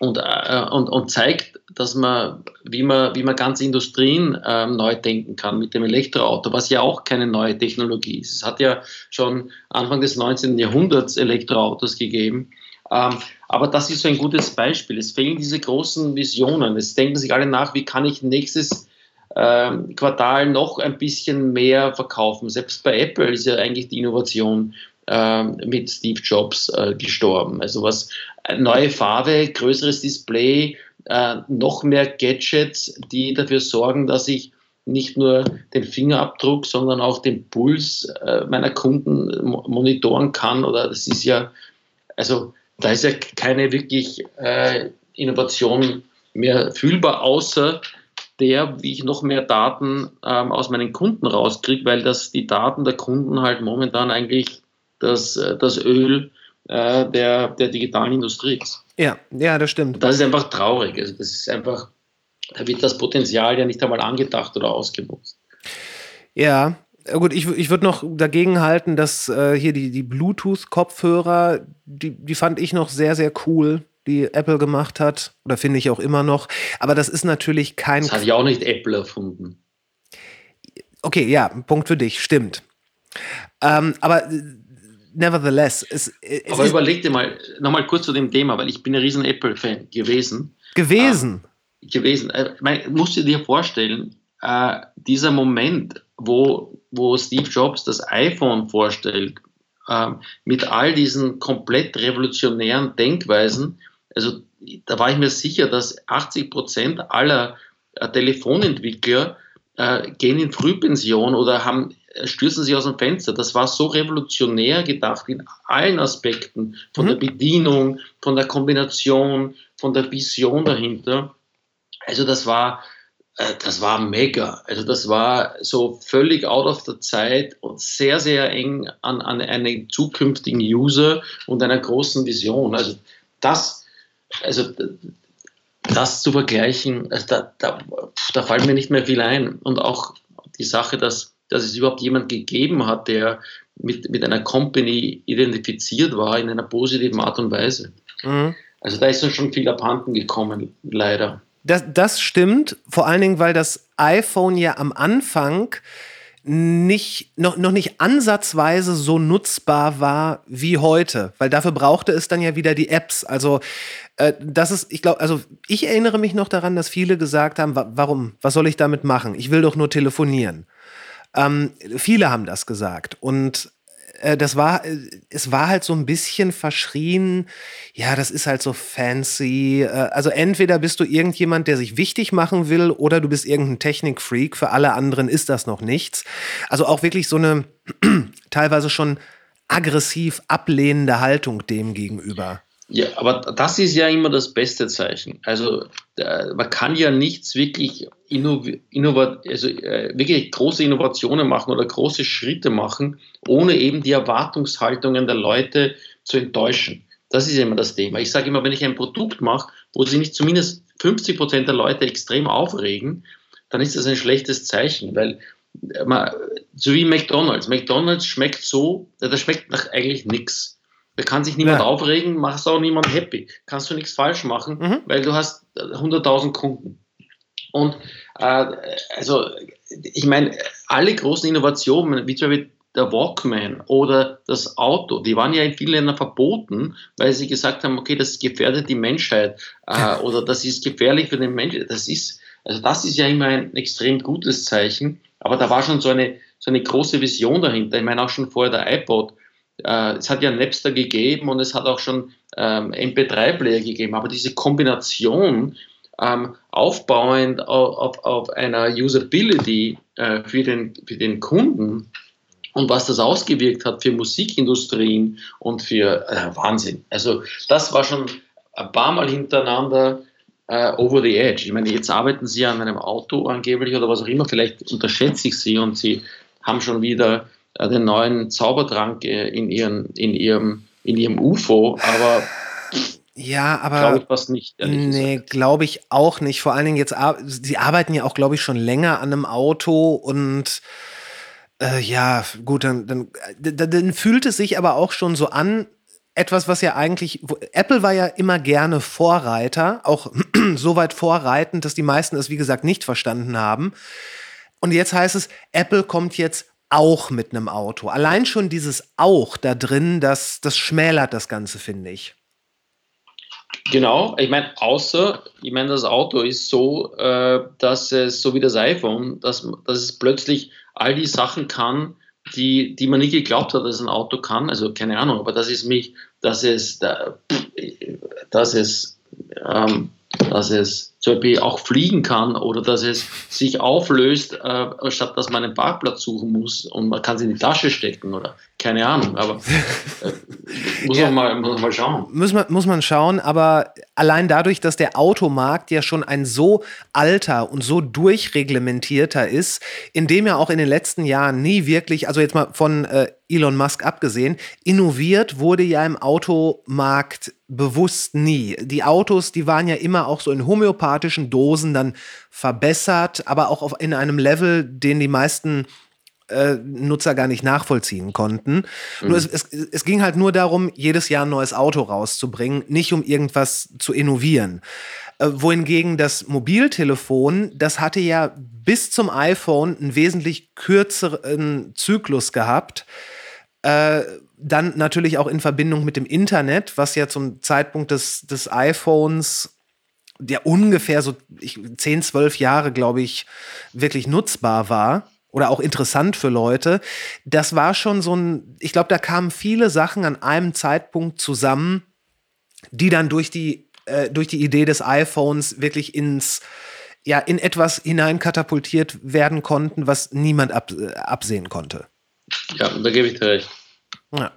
und, äh, und, und zeigt, dass man, wie man, wie man ganze Industrien äh, neu denken kann mit dem Elektroauto, was ja auch keine neue Technologie ist. Es hat ja schon Anfang des 19. Jahrhunderts Elektroautos gegeben. Ähm, aber das ist so ein gutes Beispiel. Es fehlen diese großen Visionen. Es denken sich alle nach, wie kann ich nächstes ähm, Quartal noch ein bisschen mehr verkaufen. Selbst bei Apple ist ja eigentlich die Innovation ähm, mit Steve Jobs äh, gestorben. Also was neue Farbe, größeres Display, äh, noch mehr Gadgets, die dafür sorgen, dass ich nicht nur den Fingerabdruck, sondern auch den Puls äh, meiner Kunden monitoren kann. Oder das ist ja, also da ist ja keine wirklich äh, Innovation mehr fühlbar, außer der, wie ich noch mehr Daten ähm, aus meinen Kunden rauskriege, weil das die Daten der Kunden halt momentan eigentlich das, äh, das Öl äh, der, der digitalen Industrie ist. Ja, ja, das stimmt. Das ist einfach traurig. Also das ist einfach, da wird das Potenzial ja nicht einmal angedacht oder ausgenutzt. Ja, Gut, ich, ich würde noch dagegen halten, dass äh, hier die, die Bluetooth-Kopfhörer, die, die fand ich noch sehr, sehr cool, die Apple gemacht hat. Oder finde ich auch immer noch. Aber das ist natürlich kein. Das hat ja auch nicht Apple erfunden. Okay, ja, Punkt für dich, stimmt. Ähm, aber äh, nevertheless, es, es Aber überleg dir mal, nochmal kurz zu dem Thema, weil ich bin ein riesen Apple-Fan gewesen. Gewesen? Äh, gewesen. Äh, musst du dir vorstellen, äh, dieser Moment, wo, wo Steve Jobs das iPhone vorstellt, äh, mit all diesen komplett revolutionären Denkweisen, also da war ich mir sicher, dass 80 Prozent aller äh, Telefonentwickler äh, gehen in Frühpension oder haben, äh, stürzen sich aus dem Fenster. Das war so revolutionär gedacht in allen Aspekten, von mhm. der Bedienung, von der Kombination, von der Vision dahinter. Also das war, äh, das war mega. Also das war so völlig out of the Zeit und sehr, sehr eng an, an einen zukünftigen User und einer großen Vision. Also das, also das zu vergleichen, also da, da, da fällt mir nicht mehr viel ein. Und auch die Sache, dass, dass es überhaupt jemand gegeben hat, der mit, mit einer Company identifiziert war in einer positiven Art und Weise. Mhm. Also da ist uns schon viel abhanden gekommen, leider. Das, das stimmt, vor allen Dingen, weil das iPhone ja am Anfang nicht, noch, noch nicht ansatzweise so nutzbar war wie heute, weil dafür brauchte es dann ja wieder die Apps. Also, äh, das ist, ich glaube, also ich erinnere mich noch daran, dass viele gesagt haben, wa warum, was soll ich damit machen? Ich will doch nur telefonieren. Ähm, viele haben das gesagt. Und das war, äh, es war halt so ein bisschen verschrien, ja, das ist halt so fancy. Äh, also entweder bist du irgendjemand, der sich wichtig machen will, oder du bist irgendein Technikfreak. Für alle anderen ist das noch nichts. Also auch wirklich so eine <clears throat> teilweise schon aggressiv ablehnende Haltung dem gegenüber. Ja, aber das ist ja immer das beste Zeichen. Also man kann ja nichts wirklich, also, äh, wirklich große Innovationen machen oder große Schritte machen, ohne eben die Erwartungshaltungen der Leute zu enttäuschen. Das ist immer das Thema. Ich sage immer, wenn ich ein Produkt mache, wo sich nicht zumindest 50 Prozent der Leute extrem aufregen, dann ist das ein schlechtes Zeichen, weil man, so wie McDonald's. McDonald's schmeckt so, das schmeckt nach eigentlich nichts. Da kann sich niemand ja. aufregen, machst auch niemand happy. Kannst du nichts falsch machen, mhm. weil du hast 100.000 Kunden. Und äh, also, ich meine, alle großen Innovationen, wie zum Beispiel der Walkman oder das Auto, die waren ja in vielen Ländern verboten, weil sie gesagt haben, okay, das gefährdet die Menschheit äh, oder das ist gefährlich für den Menschen. Das ist, also das ist ja immer ein extrem gutes Zeichen, aber da war schon so eine, so eine große Vision dahinter. Ich meine auch schon vorher der iPod, äh, es hat ja Napster gegeben und es hat auch schon ähm, MP3-Player gegeben, aber diese Kombination ähm, aufbauend auf, auf, auf, einer Usability äh, für, den, für den Kunden und was das ausgewirkt hat für Musikindustrien und für äh, Wahnsinn. Also das war schon ein paar Mal hintereinander äh, over the edge. Ich meine, jetzt arbeiten Sie an einem Auto angeblich oder was auch immer, vielleicht unterschätze ich Sie und Sie haben schon wieder den neuen Zaubertrank äh, in, ihren, in, ihrem, in ihrem UFO, aber Ja, aber. Glaube ich fast nicht. Nee, glaube ich auch nicht. Vor allen Dingen jetzt, sie arbeiten ja auch, glaube ich, schon länger an einem Auto und äh, ja, gut, dann, dann, dann, dann fühlt es sich aber auch schon so an, etwas, was ja eigentlich, Apple war ja immer gerne Vorreiter, auch <clears throat> so weit vorreitend, dass die meisten es, wie gesagt, nicht verstanden haben. Und jetzt heißt es, Apple kommt jetzt auch mit einem Auto. Allein schon dieses auch da drin, das, das schmälert das Ganze, finde ich. Genau, ich meine, außer, ich meine, das Auto ist so, äh, dass es, so wie das iPhone, dass, dass es plötzlich all die Sachen kann, die, die man nie geglaubt hat, dass ein Auto kann. Also keine Ahnung, aber das ist mich, dass es, dass es, ähm, dass es zum Beispiel auch fliegen kann oder dass es sich auflöst, äh, statt dass man einen Parkplatz suchen muss und man kann es in die Tasche stecken oder keine Ahnung. Aber <laughs> äh, muss, ja. man mal, muss man mal schauen. Muss man, muss man schauen, aber allein dadurch, dass der Automarkt ja schon ein so alter und so durchreglementierter ist, in dem ja auch in den letzten Jahren nie wirklich, also jetzt mal von äh, Elon Musk abgesehen, innoviert wurde ja im Automarkt bewusst nie. Die Autos, die waren ja immer auch so in homöopathischen Dosen dann verbessert, aber auch auf, in einem Level, den die meisten äh, Nutzer gar nicht nachvollziehen konnten. Mhm. Nur es, es, es ging halt nur darum, jedes Jahr ein neues Auto rauszubringen, nicht um irgendwas zu innovieren. Äh, wohingegen das Mobiltelefon, das hatte ja bis zum iPhone einen wesentlich kürzeren Zyklus gehabt. Äh, dann natürlich auch in Verbindung mit dem Internet, was ja zum Zeitpunkt des, des iPhones der ungefähr so 10, 12 Jahre, glaube ich, wirklich nutzbar war oder auch interessant für Leute. Das war schon so ein, ich glaube, da kamen viele Sachen an einem Zeitpunkt zusammen, die dann durch die, äh, durch die Idee des iPhones wirklich ins, ja, in etwas hineinkatapultiert werden konnten, was niemand ab, äh, absehen konnte. Ja, da gebe ich dir recht. Ja.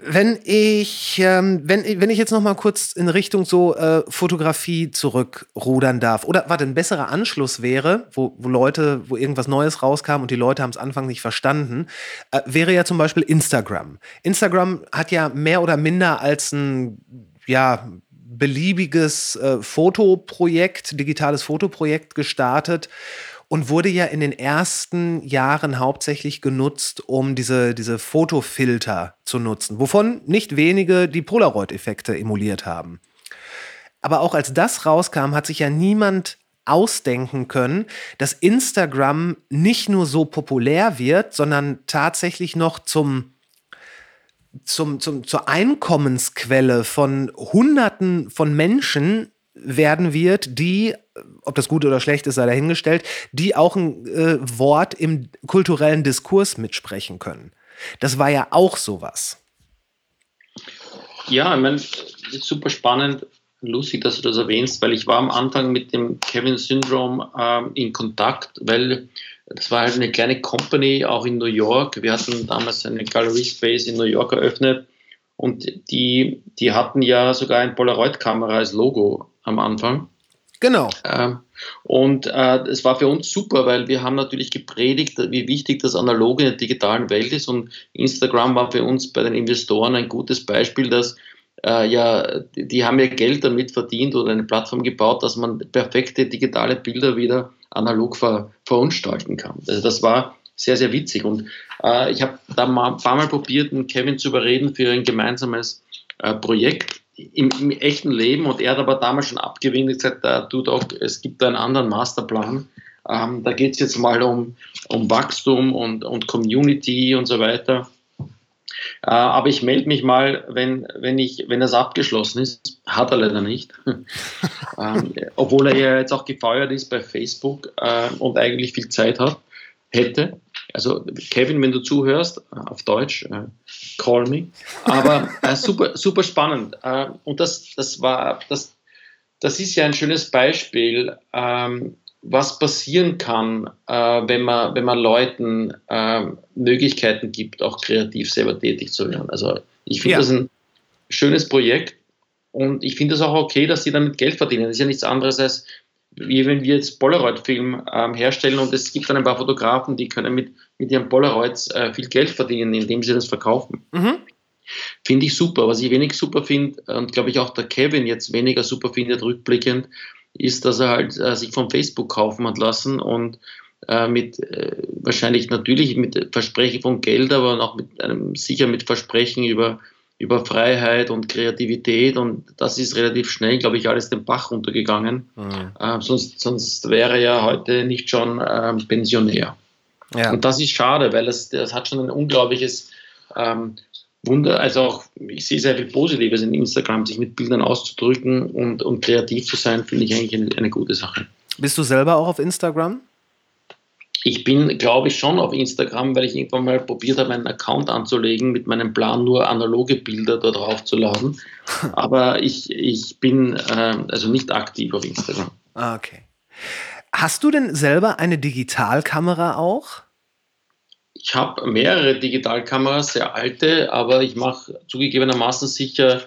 Wenn ich, ähm, wenn, wenn ich jetzt noch mal kurz in Richtung so äh, Fotografie zurückrudern darf, oder warte, ein besserer Anschluss wäre, wo, wo Leute, wo irgendwas Neues rauskam und die Leute haben es Anfang nicht verstanden, äh, wäre ja zum Beispiel Instagram. Instagram hat ja mehr oder minder als ein, ja, beliebiges äh, Fotoprojekt, digitales Fotoprojekt gestartet und wurde ja in den ersten Jahren hauptsächlich genutzt, um diese, diese Fotofilter zu nutzen, wovon nicht wenige die Polaroid-Effekte emuliert haben. Aber auch als das rauskam, hat sich ja niemand ausdenken können, dass Instagram nicht nur so populär wird, sondern tatsächlich noch zum, zum, zum, zur Einkommensquelle von Hunderten von Menschen werden wird, die, ob das gut oder schlecht ist, sei dahingestellt, die auch ein äh, Wort im kulturellen Diskurs mitsprechen können. Das war ja auch sowas. Ja, ich meine, super spannend, lustig, dass du das erwähnst, weil ich war am Anfang mit dem Kevin Syndrome ähm, in Kontakt, weil das war halt eine kleine Company, auch in New York. Wir hatten damals eine Gallery Space in New York eröffnet und die, die hatten ja sogar ein Polaroid-Kamera als Logo am Anfang. Genau. Ähm, und äh, es war für uns super, weil wir haben natürlich gepredigt, wie wichtig das Analoge in der digitalen Welt ist. Und Instagram war für uns bei den Investoren ein gutes Beispiel, dass äh, ja, die, haben ja Geld damit verdient oder eine Plattform gebaut, dass man perfekte digitale Bilder wieder analog ver, verunstalten kann. Also das war sehr, sehr witzig. Und äh, ich habe da mal ein paar Mal probiert, Kevin zu überreden für ein gemeinsames äh, Projekt im, im, echten Leben. Und er hat aber damals schon abgewinkt gesagt, da, du doch, es gibt einen anderen Masterplan. Ähm, da geht es jetzt mal um, um Wachstum und, und Community und so weiter. Äh, aber ich melde mich mal, wenn, wenn, ich, wenn das abgeschlossen ist. Hat er leider nicht. <laughs> ähm, obwohl er ja jetzt auch gefeuert ist bei Facebook äh, und eigentlich viel Zeit hat hätte. Also Kevin, wenn du zuhörst, äh, auf Deutsch, äh, call me. Aber äh, super, super spannend. Äh, und das, das war, das, das ist ja ein schönes Beispiel, ähm, was passieren kann, äh, wenn, man, wenn man Leuten ähm, Möglichkeiten gibt, auch kreativ selber tätig zu werden. Also ich finde ja. das ein schönes Projekt und ich finde es auch okay, dass sie damit Geld verdienen. Das ist ja nichts anderes als wie wenn wir jetzt Polaroid-Film ähm, herstellen und es gibt dann ein paar Fotografen, die können mit, mit ihren Polaroids äh, viel Geld verdienen, indem sie das verkaufen. Mhm. Finde ich super. Was ich wenig super finde, und glaube ich auch der Kevin jetzt weniger super findet, rückblickend, ist, dass er halt äh, sich von Facebook kaufen hat lassen und äh, mit äh, wahrscheinlich natürlich mit Versprechen von Geld, aber auch mit einem sicher mit Versprechen über, über Freiheit und Kreativität und das ist relativ schnell, glaube ich, alles den Bach runtergegangen. Mhm. Äh, sonst, sonst wäre er ja heute nicht schon ähm, Pensionär. Ja. Und das ist schade, weil es das hat schon ein unglaubliches ähm, Wunder, also auch, ich sehe sehr viel Positives in Instagram, sich mit Bildern auszudrücken und, und kreativ zu sein, finde ich eigentlich eine, eine gute Sache. Bist du selber auch auf Instagram? Ich bin, glaube ich, schon auf Instagram, weil ich irgendwann mal probiert habe, einen Account anzulegen, mit meinem Plan nur analoge Bilder dort draufzuladen. <laughs> Aber ich, ich bin äh, also nicht aktiv auf Instagram. Ah, okay. Hast du denn selber eine Digitalkamera auch? Ich habe mehrere Digitalkameras, sehr alte, aber ich mache zugegebenermaßen sicher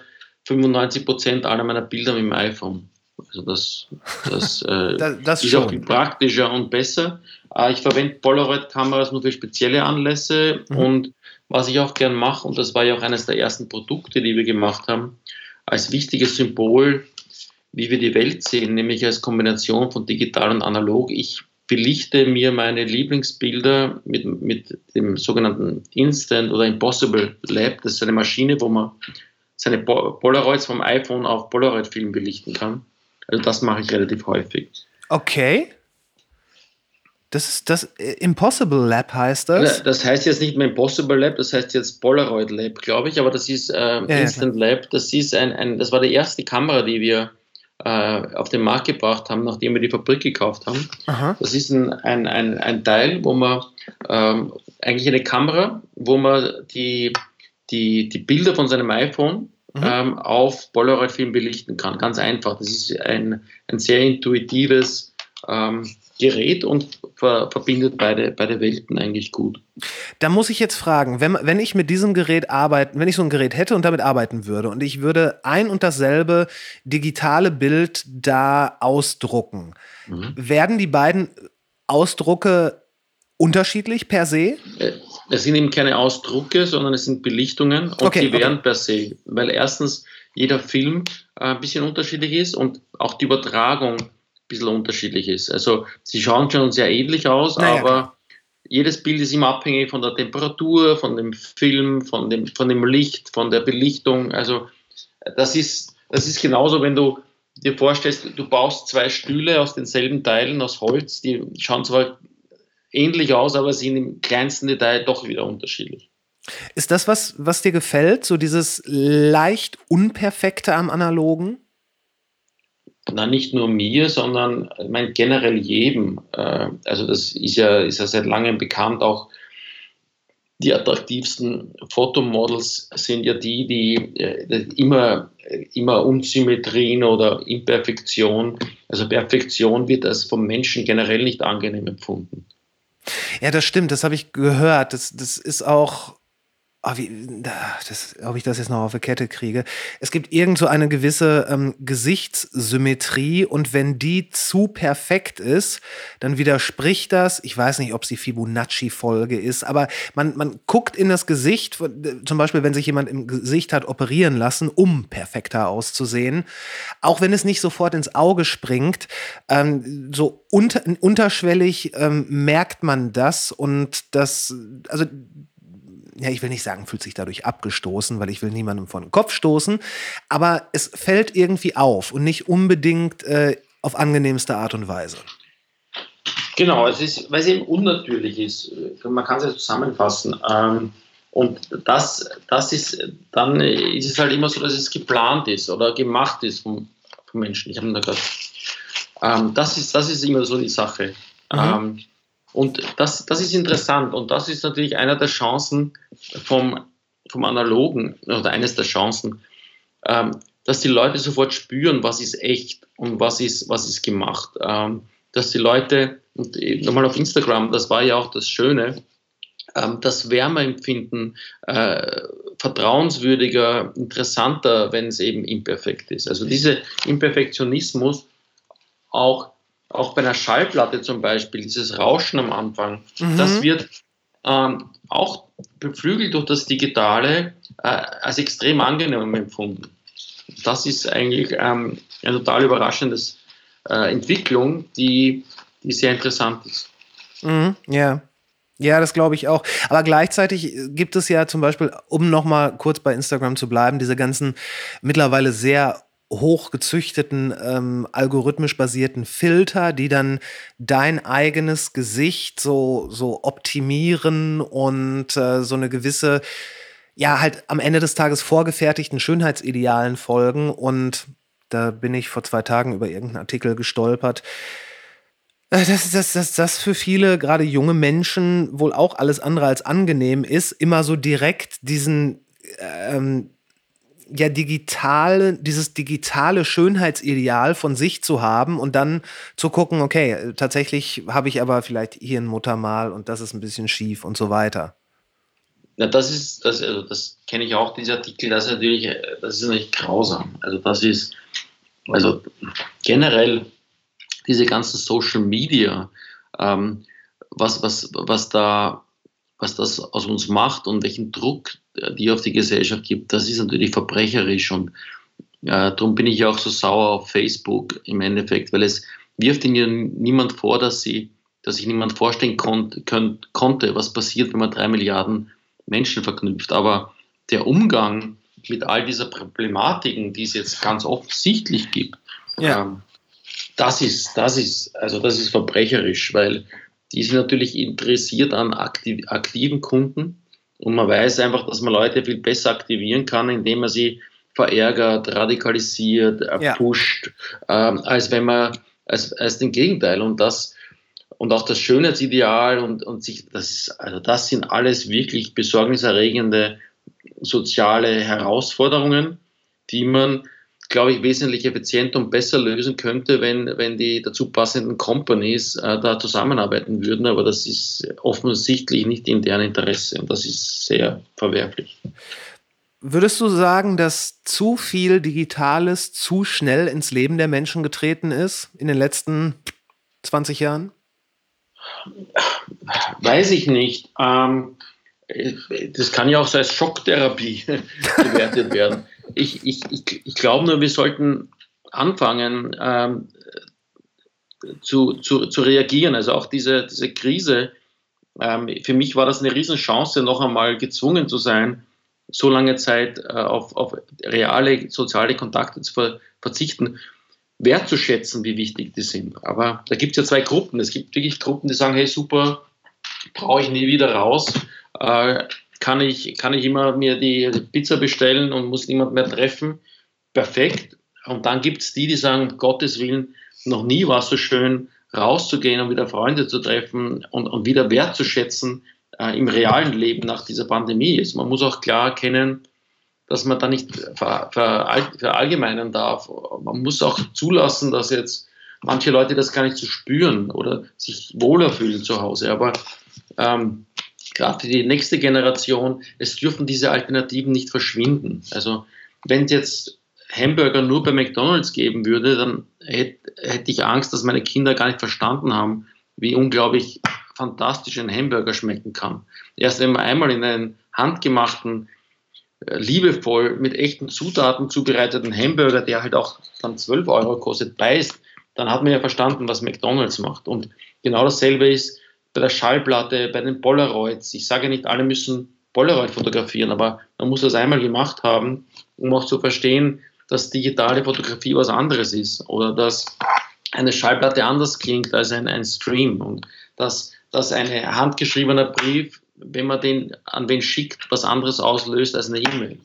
95 Prozent aller meiner Bilder mit dem iPhone. Also das, das, <laughs> äh, das, das ist schon. auch praktischer und besser. Äh, ich verwende Polaroid-Kameras nur für spezielle Anlässe mhm. und was ich auch gern mache, und das war ja auch eines der ersten Produkte, die wir gemacht haben, als wichtiges Symbol, wie wir die Welt sehen, nämlich als Kombination von digital und analog. Ich belichte mir meine Lieblingsbilder mit, mit dem sogenannten Instant oder Impossible Lab. Das ist eine Maschine, wo man seine Polaroids vom iPhone auf Polaroid-Film belichten kann. Also das mache ich relativ häufig. Okay. Das ist das äh, Impossible Lab heißt das? Das heißt jetzt nicht mehr Impossible Lab, das heißt jetzt Polaroid Lab, glaube ich, aber das ist äh, ja, Instant ja, Lab. Das ist ein, ein, das war die erste Kamera, die wir äh, auf den Markt gebracht haben, nachdem wir die Fabrik gekauft haben. Aha. Das ist ein, ein, ein, ein Teil, wo man ähm, eigentlich eine Kamera, wo man die, die, die Bilder von seinem iPhone mhm. ähm, auf Polaroid-Film belichten kann. Ganz einfach. Das ist ein, ein sehr intuitives ähm, Gerät und ver verbindet beide, beide Welten eigentlich gut. Da muss ich jetzt fragen, wenn, wenn ich mit diesem Gerät arbeiten, wenn ich so ein Gerät hätte und damit arbeiten würde und ich würde ein und dasselbe digitale Bild da ausdrucken, mhm. werden die beiden Ausdrucke unterschiedlich per se? Es sind eben keine Ausdrucke, sondern es sind Belichtungen und okay, die wären okay. per se, weil erstens jeder Film äh, ein bisschen unterschiedlich ist und auch die Übertragung bisschen unterschiedlich ist. Also sie schauen schon sehr ähnlich aus, naja, aber jedes Bild ist immer abhängig von der Temperatur, von dem Film, von dem, von dem Licht, von der Belichtung. Also das ist, das ist genauso, wenn du dir vorstellst, du baust zwei Stühle aus denselben Teilen aus Holz, die schauen zwar ähnlich aus, aber sind im kleinsten Detail doch wieder unterschiedlich. Ist das was, was dir gefällt, so dieses leicht Unperfekte am Analogen? na, nicht nur mir, sondern ich meine, generell jedem. Äh, also das ist ja, ist ja seit langem bekannt, auch die attraktivsten Fotomodels sind ja die, die äh, immer, immer Unsymmetrien oder Imperfektion, also Perfektion wird als vom Menschen generell nicht angenehm empfunden. Ja, das stimmt, das habe ich gehört. Das, das ist auch Oh, wie, das, ob ich das jetzt noch auf die Kette kriege. Es gibt irgend so eine gewisse ähm, Gesichtssymmetrie und wenn die zu perfekt ist, dann widerspricht das. Ich weiß nicht, ob es die Fibonacci-Folge ist, aber man, man guckt in das Gesicht, zum Beispiel, wenn sich jemand im Gesicht hat operieren lassen, um perfekter auszusehen. Auch wenn es nicht sofort ins Auge springt, ähm, so unter, unterschwellig ähm, merkt man das und das, also ja, ich will nicht sagen, fühlt sich dadurch abgestoßen, weil ich will niemandem vor den Kopf stoßen, aber es fällt irgendwie auf und nicht unbedingt äh, auf angenehmste Art und Weise. Genau, es ist, weil es eben unnatürlich ist. Man kann es ja zusammenfassen. Ähm, und das, das ist, dann ist es halt immer so, dass es geplant ist oder gemacht ist vom, vom Menschen. Ich habe da gerade. Ähm, das, ist, das ist immer so die Sache. Mhm. Ähm, und das, das ist interessant und das ist natürlich einer der Chancen vom, vom Analogen oder eines der Chancen, ähm, dass die Leute sofort spüren, was ist echt und was ist, was ist gemacht. Ähm, dass die Leute, und nochmal auf Instagram, das war ja auch das Schöne, ähm, das Wärmeempfinden äh, vertrauenswürdiger, interessanter, wenn es eben imperfekt ist. Also dieser Imperfektionismus auch auch bei einer Schallplatte zum Beispiel, dieses Rauschen am Anfang, mhm. das wird ähm, auch beflügelt durch das Digitale äh, als extrem angenehm empfunden. Das ist eigentlich ähm, eine total überraschende äh, Entwicklung, die, die sehr interessant ist. Mhm, ja. Ja, das glaube ich auch. Aber gleichzeitig gibt es ja zum Beispiel, um nochmal kurz bei Instagram zu bleiben, diese ganzen mittlerweile sehr hochgezüchteten, ähm, algorithmisch basierten Filter, die dann dein eigenes Gesicht so, so optimieren und äh, so eine gewisse, ja, halt am Ende des Tages vorgefertigten Schönheitsidealen folgen. Und da bin ich vor zwei Tagen über irgendeinen Artikel gestolpert. Äh, dass das, das, das für viele, gerade junge Menschen, wohl auch alles andere als angenehm ist, immer so direkt diesen ähm, ja digitale, dieses digitale Schönheitsideal von sich zu haben und dann zu gucken, okay, tatsächlich habe ich aber vielleicht hier ein Muttermal und das ist ein bisschen schief und so weiter. Ja, das ist, das, also das kenne ich auch, dieser Artikel, das ist natürlich, das ist natürlich grausam. Also das ist, also generell diese ganzen Social Media, ähm, was, was, was da was das aus uns macht und welchen Druck die auf die Gesellschaft gibt, das ist natürlich verbrecherisch und äh, darum bin ich auch so sauer auf Facebook im Endeffekt, weil es wirft ihnen niemand vor, dass sie, dass sich niemand vorstellen kon könnt, konnte, was passiert, wenn man drei Milliarden Menschen verknüpft. Aber der Umgang mit all dieser Problematiken, die es jetzt ganz offensichtlich gibt, ja. ähm, das ist, das ist, also das ist verbrecherisch, weil die sind natürlich interessiert an aktiv, aktiven Kunden und man weiß einfach, dass man Leute viel besser aktivieren kann, indem man sie verärgert, radikalisiert, äh, ja. pusht, ähm, als wenn man als, als den Gegenteil. Und das und auch das Schönheitsideal und, und sich, das ist, also das sind alles wirklich besorgniserregende soziale Herausforderungen, die man glaube ich, wesentlich effizienter und besser lösen könnte, wenn, wenn die dazu passenden Companies äh, da zusammenarbeiten würden. Aber das ist offensichtlich nicht in deren Interesse und das ist sehr verwerflich. Würdest du sagen, dass zu viel Digitales zu schnell ins Leben der Menschen getreten ist in den letzten 20 Jahren? Weiß ich nicht. Ähm, das kann ja auch so als Schocktherapie <laughs> bewertet werden ich, ich, ich, ich glaube nur, wir sollten anfangen ähm, zu, zu, zu reagieren. Also auch diese, diese Krise, ähm, für mich war das eine Riesenchance, noch einmal gezwungen zu sein, so lange Zeit äh, auf, auf reale soziale Kontakte zu ver verzichten, wertzuschätzen, wie wichtig die sind. Aber da gibt es ja zwei Gruppen. Es gibt wirklich Gruppen, die sagen, hey super, brauche ich nie wieder raus. Äh, kann ich, kann ich immer mir die Pizza bestellen und muss niemand mehr treffen. Perfekt. Und dann gibt es die, die sagen, Gottes Willen, noch nie war es so schön, rauszugehen und wieder Freunde zu treffen und, und wieder wertzuschätzen äh, im realen Leben nach dieser Pandemie ist. Man muss auch klar erkennen, dass man da nicht ver, ver, verallgemeinern darf. Man muss auch zulassen, dass jetzt manche Leute das gar nicht so spüren oder sich wohler fühlen zu Hause. Aber ähm, gerade für die nächste Generation, es dürfen diese Alternativen nicht verschwinden. Also wenn es jetzt Hamburger nur bei McDonald's geben würde, dann hätte, hätte ich Angst, dass meine Kinder gar nicht verstanden haben, wie unglaublich fantastisch ein Hamburger schmecken kann. Erst wenn man einmal in einen handgemachten, äh, liebevoll mit echten Zutaten zubereiteten Hamburger, der halt auch dann 12 Euro kostet, beißt, dann hat man ja verstanden, was McDonald's macht. Und genau dasselbe ist bei der Schallplatte, bei den Polaroids. Ich sage nicht, alle müssen Polaroid fotografieren, aber man muss das einmal gemacht haben, um auch zu verstehen, dass digitale Fotografie was anderes ist oder dass eine Schallplatte anders klingt als ein, ein Stream und dass, dass ein handgeschriebener Brief, wenn man den an wen schickt, was anderes auslöst als eine E-Mail.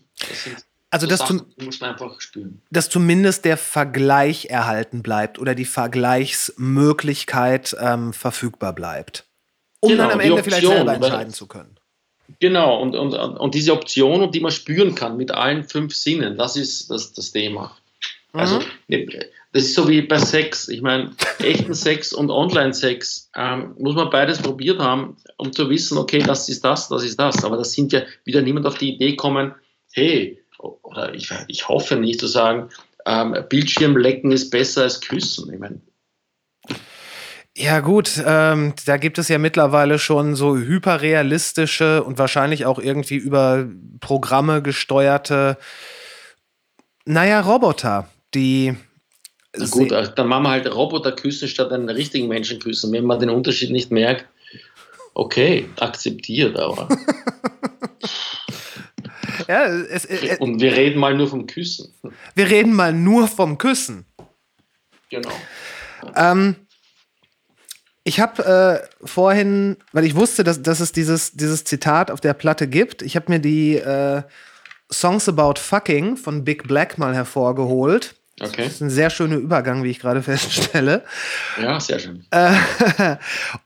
Also, so dass, zum, muss man einfach spüren. dass zumindest der Vergleich erhalten bleibt oder die Vergleichsmöglichkeit ähm, verfügbar bleibt um genau, dann am Ende Option, vielleicht selber entscheiden zu können. Genau, und, und, und diese Option, die man spüren kann mit allen fünf Sinnen, das ist das, das Thema. Also, mhm. Also, das ist so wie bei Sex. Ich meine, echten Sex und Online-Sex ähm, muss man beides probiert haben, um zu wissen, okay, das ist das, das ist das. Aber das sind ja wieder niemand auf die Idee kommen, hey, oder ich, ich hoffe nicht zu sagen, ähm, Bildschirmlecken ist besser als Küssen. Ich meine, Ja gut, ähm, da gibt es ja mittlerweile schon so hyperrealistische und wahrscheinlich auch irgendwie über Programme gesteuerte, naja, Roboter, die... Na gut, dann machen wir halt Roboter küssen statt einen richtigen Menschen küssen. Wenn man den Unterschied nicht merkt, okay, akzeptiert, aber... <laughs> ja, es, es, und wir reden mal nur vom Küssen. Wir reden mal nur vom Küssen. Genau. Ähm, ich habe äh, vorhin, weil ich wusste, dass, dass es dieses, dieses Zitat auf der Platte gibt, ich habe mir die äh, Songs About Fucking von Big Black mal hervorgeholt. Okay. Das ist ein sehr schöner Übergang, wie ich gerade <laughs> feststelle. Ja, sehr schön. Äh, <laughs>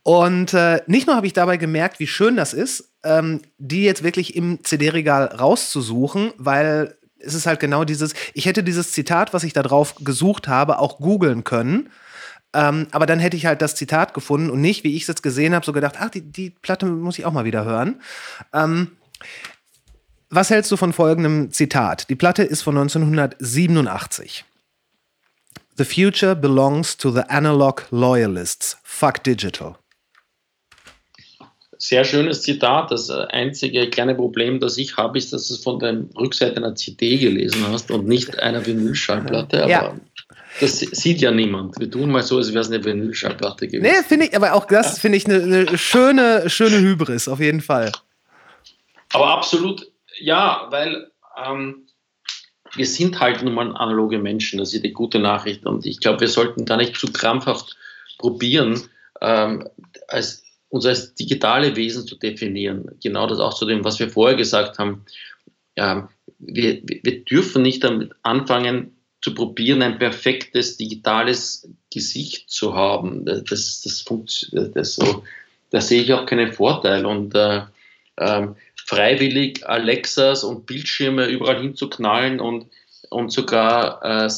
und äh, nicht nur habe ich dabei gemerkt, wie schön das ist, ähm, die jetzt wirklich im CD-Regal rauszusuchen, weil es ist halt genau dieses, ich hätte dieses Zitat, was ich da drauf gesucht habe, auch googeln können ähm, aber dann hätte ich halt das Zitat gefunden und nicht, wie ich es jetzt gesehen habe, so gedacht, ach, die, die Platte muss ich auch mal wieder hören. Ähm, was hältst du von folgendem Zitat? Die Platte ist von 1987. The future belongs to the analog loyalists. Fuck digital. Sehr schönes Zitat. Das einzige kleine Problem, das ich habe, ist, dass du es von der Rückseite einer CD gelesen hast und nicht einer Vinylschallplatte. Ja. Das sieht ja niemand. Wir tun mal so, als wäre es eine Vinylschallplatte gewesen. Nee, finde ich, aber auch das finde ich eine, eine schöne, schöne Hybris, auf jeden Fall. Aber absolut, ja, weil ähm, wir sind halt nun mal analoge Menschen, das ist die gute Nachricht. Und ich glaube, wir sollten da nicht zu krampfhaft probieren, ähm, als, uns als digitale Wesen zu definieren. Genau das auch zu dem, was wir vorher gesagt haben. Ähm, wir, wir dürfen nicht damit anfangen, zu probieren, ein perfektes digitales Gesicht zu haben. Das, das, funktioniert, das so, da sehe ich auch keinen Vorteil. Und äh, äh, freiwillig Alexas und Bildschirme überall hinzuknallen und, und sogar äh,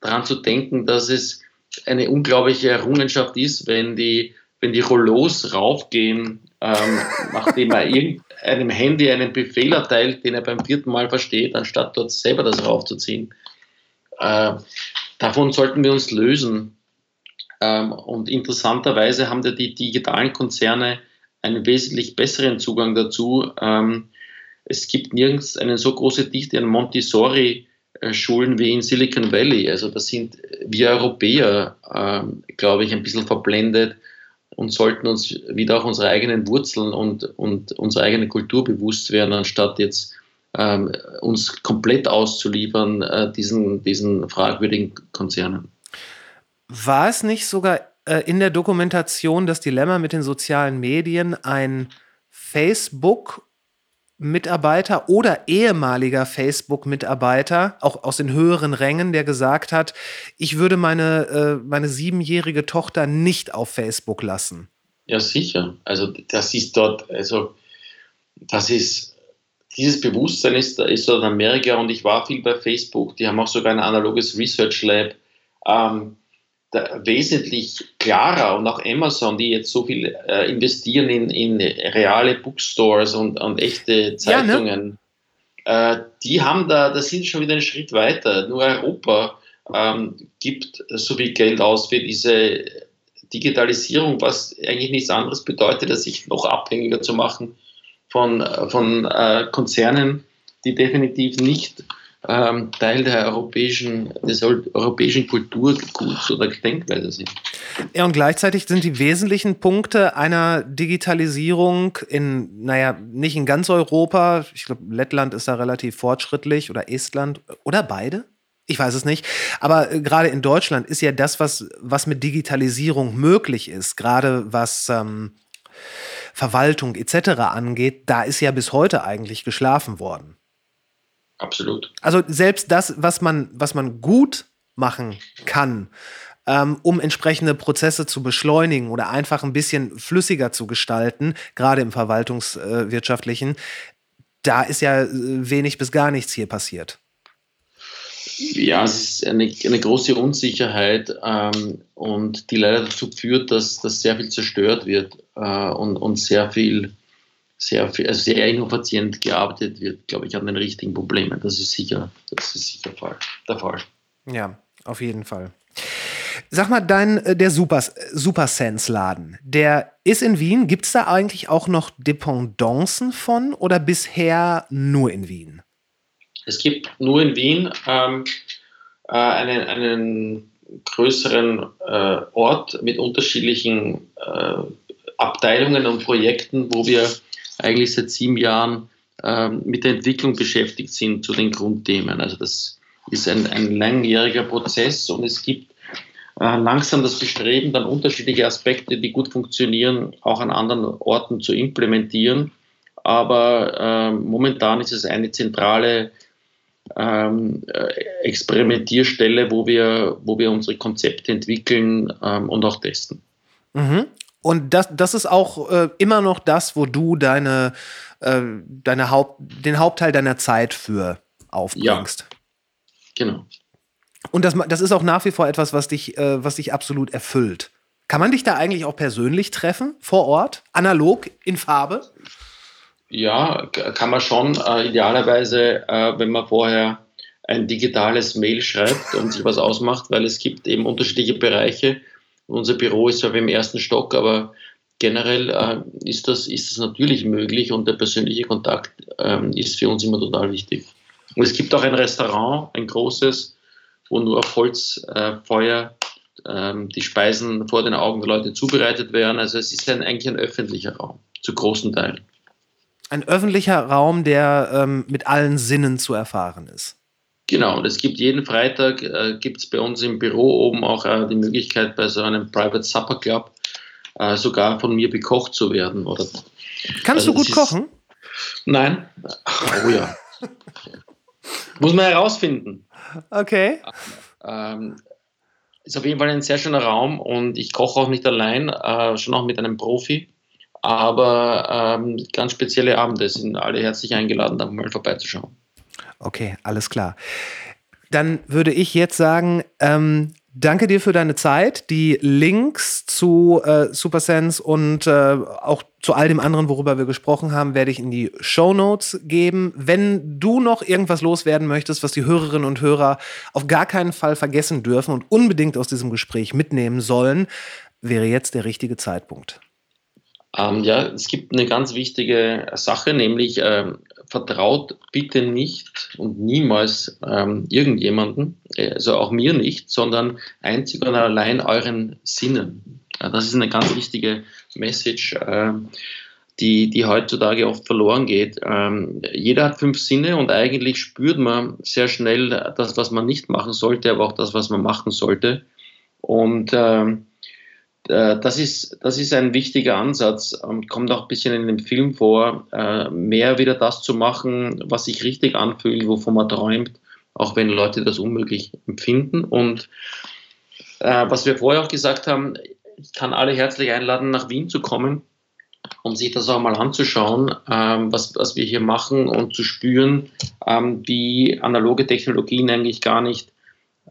daran zu denken, dass es eine unglaubliche Errungenschaft ist, wenn die, wenn die Rollos raufgehen, ähm, nachdem er irgendeinem Handy einen Befehl erteilt, den er beim vierten Mal versteht, anstatt dort selber das raufzuziehen. Äh, davon sollten wir uns lösen. Ähm, und interessanterweise haben die digitalen Konzerne einen wesentlich besseren Zugang dazu. Ähm, es gibt nirgends eine so große Dichte an Montessori-Schulen wie in Silicon Valley. Also da sind wir Europäer, ähm, glaube ich, ein bisschen verblendet und sollten uns wieder auch unsere eigenen Wurzeln und, und unsere eigene Kultur bewusst werden, anstatt jetzt ähm, uns komplett auszuliefern, äh, diesen, diesen fragwürdigen Konzernen. War es nicht sogar äh, in der Dokumentation das Dilemma mit den sozialen Medien ein Facebook Mitarbeiter oder ehemaliger Facebook-Mitarbeiter, auch aus den höheren Rängen, der gesagt hat, ich würde meine, äh, meine siebenjährige Tochter nicht auf Facebook lassen. Ja, sicher. Also das ist dort, also das ist dieses Bewusstsein ist, ist dort in Amerika und ich war viel bei Facebook, die haben auch sogar ein analoges Research Lab, ähm, wesentlich klarer und auch Amazon, die jetzt so viel äh, investieren in, in reale Bookstores und, und echte Zeitungen, ja, ne? äh, die haben da, da sind schon wieder einen Schritt weiter. Nur Europa ähm, gibt so viel Geld aus für diese Digitalisierung, was eigentlich nichts anderes bedeutet, als sich noch abhängiger zu machen von, von äh, Konzernen, die definitiv nicht ähm, Teil der europäischen, des europäischen Kulturguts oder Denkweise sind. Ja, und gleichzeitig sind die wesentlichen Punkte einer Digitalisierung in, naja, nicht in ganz Europa, ich glaube, Lettland ist da relativ fortschrittlich oder Estland oder beide? Ich weiß es nicht. Aber äh, gerade in Deutschland ist ja das, was, was mit Digitalisierung möglich ist, gerade was ähm, Verwaltung etc. angeht, da ist ja bis heute eigentlich geschlafen worden. Absolut. Also selbst das, was man, was man gut machen kann, ähm, um entsprechende Prozesse zu beschleunigen oder einfach ein bisschen flüssiger zu gestalten, gerade im verwaltungswirtschaftlichen, da ist ja äh, wenig bis gar nichts hier passiert. Ja, es ist eine, eine große Unsicherheit ähm, und die leider dazu führt, dass, dass sehr viel zerstört wird äh, und, und sehr viel, sehr viel, also sehr innovazient gearbeitet wird, glaube ich, an den richtigen Problemen. Das ist sicher, das ist sicher Fall, der Fall. Ja, auf jeden Fall. Sag mal, dein, äh, der Super, Super Sense Laden, der ist in Wien. Gibt es da eigentlich auch noch Dependancen von oder bisher nur in Wien? Es gibt nur in Wien ähm, äh, einen, einen größeren äh, Ort mit unterschiedlichen äh, Abteilungen und Projekten, wo wir eigentlich seit sieben Jahren äh, mit der Entwicklung beschäftigt sind zu den Grundthemen. Also das ist ein, ein langjähriger Prozess und es gibt äh, langsam das Bestreben, dann unterschiedliche Aspekte, die gut funktionieren, auch an anderen Orten zu implementieren. Aber äh, momentan ist es eine zentrale ähm, äh, Experimentierstelle, wo wir, wo wir unsere Konzepte entwickeln ähm, und auch testen. Mhm. Und das, das ist auch äh, immer noch das, wo du deine, äh, deine Haupt, den Hauptteil deiner Zeit für aufbringst. Ja, genau. Und das, das ist auch nach wie vor etwas, was dich, äh, was dich absolut erfüllt. Kann man dich da eigentlich auch persönlich treffen, vor Ort, analog, in Farbe? Ja, kann man schon. Äh, idealerweise, äh, wenn man vorher ein digitales Mail schreibt und sich was ausmacht, weil es gibt eben unterschiedliche Bereiche. Unser Büro ist ja im ersten Stock, aber generell äh, ist, das, ist das natürlich möglich und der persönliche Kontakt ähm, ist für uns immer total wichtig. Und es gibt auch ein Restaurant, ein großes, wo nur auf Holzfeuer ähm, die Speisen vor den Augen der Leute zubereitet werden. Also es ist ein, eigentlich ein öffentlicher Raum, zu großen Teilen. Ein öffentlicher Raum, der ähm, mit allen Sinnen zu erfahren ist. Genau, und es gibt jeden Freitag, äh, gibt es bei uns im Büro oben auch äh, die Möglichkeit, bei so einem Private Supper Club äh, sogar von mir bekocht zu werden. Oder, Kannst also du gut kochen? Nein. Oh ja. Muss man herausfinden. Okay. Ähm, ist auf jeden Fall ein sehr schöner Raum und ich koche auch nicht allein, äh, schon auch mit einem Profi. Aber ähm, ganz spezielle Abende sind alle herzlich eingeladen, da mal vorbeizuschauen. Okay, alles klar. Dann würde ich jetzt sagen, ähm, danke dir für deine Zeit. Die Links zu äh, Supersense und äh, auch zu all dem anderen, worüber wir gesprochen haben, werde ich in die Show Notes geben. Wenn du noch irgendwas loswerden möchtest, was die Hörerinnen und Hörer auf gar keinen Fall vergessen dürfen und unbedingt aus diesem Gespräch mitnehmen sollen, wäre jetzt der richtige Zeitpunkt. Ähm, ja, es gibt eine ganz wichtige Sache, nämlich ähm, vertraut bitte nicht und niemals ähm, irgendjemanden, äh, also auch mir nicht, sondern einzig und allein euren Sinnen. Ja, das ist eine ganz wichtige Message, äh, die, die heutzutage oft verloren geht. Ähm, jeder hat fünf Sinne und eigentlich spürt man sehr schnell das, was man nicht machen sollte, aber auch das, was man machen sollte. Und ähm, äh, das ist, das ist ein wichtiger Ansatz und kommt auch ein bisschen in dem Film vor, äh, mehr wieder das zu machen, was sich richtig anfühlt, wovon man träumt, auch wenn Leute das unmöglich empfinden. Und äh, was wir vorher auch gesagt haben, ich kann alle herzlich einladen, nach Wien zu kommen, um sich das auch mal anzuschauen, ähm, was, was wir hier machen und zu spüren, ähm, wie analoge Technologien eigentlich gar nicht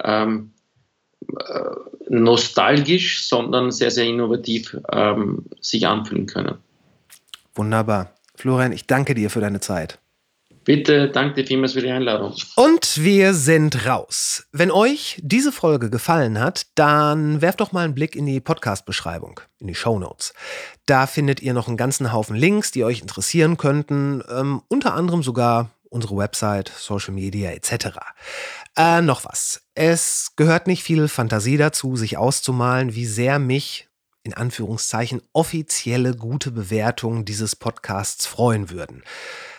ähm, nostalgisch, sondern sehr, sehr innovativ ähm, sich anfühlen können. Wunderbar. Florian, ich danke dir für deine Zeit. Bitte, danke dir vielmals für die Einladung. Und wir sind raus. Wenn euch diese Folge gefallen hat, dann werft doch mal einen Blick in die Podcast-Beschreibung, in die Show Notes. Da findet ihr noch einen ganzen Haufen Links, die euch interessieren könnten, ähm, unter anderem sogar unsere Website, Social Media etc. Äh, noch was. Es gehört nicht viel Fantasie dazu, sich auszumalen, wie sehr mich in Anführungszeichen offizielle gute Bewertungen dieses Podcasts freuen würden.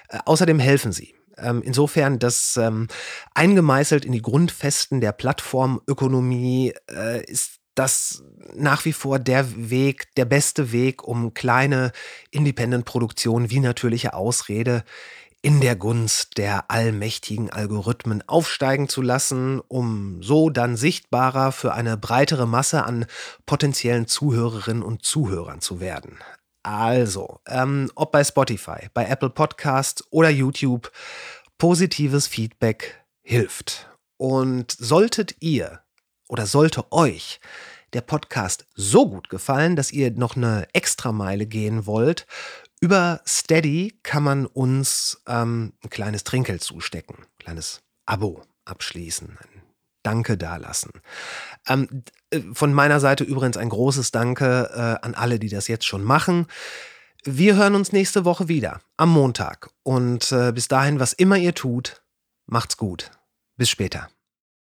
Äh, außerdem helfen sie. Ähm, insofern, das ähm, eingemeißelt in die Grundfesten der Plattformökonomie äh, ist das nach wie vor der Weg, der beste Weg, um kleine Independent-Produktionen wie natürliche Ausrede in der Gunst der allmächtigen Algorithmen aufsteigen zu lassen, um so dann sichtbarer für eine breitere Masse an potenziellen Zuhörerinnen und Zuhörern zu werden. Also, ähm, ob bei Spotify, bei Apple Podcasts oder YouTube, positives Feedback hilft. Und solltet ihr oder sollte euch der Podcast so gut gefallen, dass ihr noch eine Extrameile gehen wollt, über Steady kann man uns ähm, ein kleines Trinkgeld zustecken, ein kleines Abo abschließen, ein Danke dalassen. Ähm, Äh, von meiner Seite übrigens ein großes Danke äh, an alle, die das jetzt schon machen. Wir hören uns nächste Woche wieder, am Montag. Und äh, bis dahin, was immer ihr tut, macht's gut. Bis später.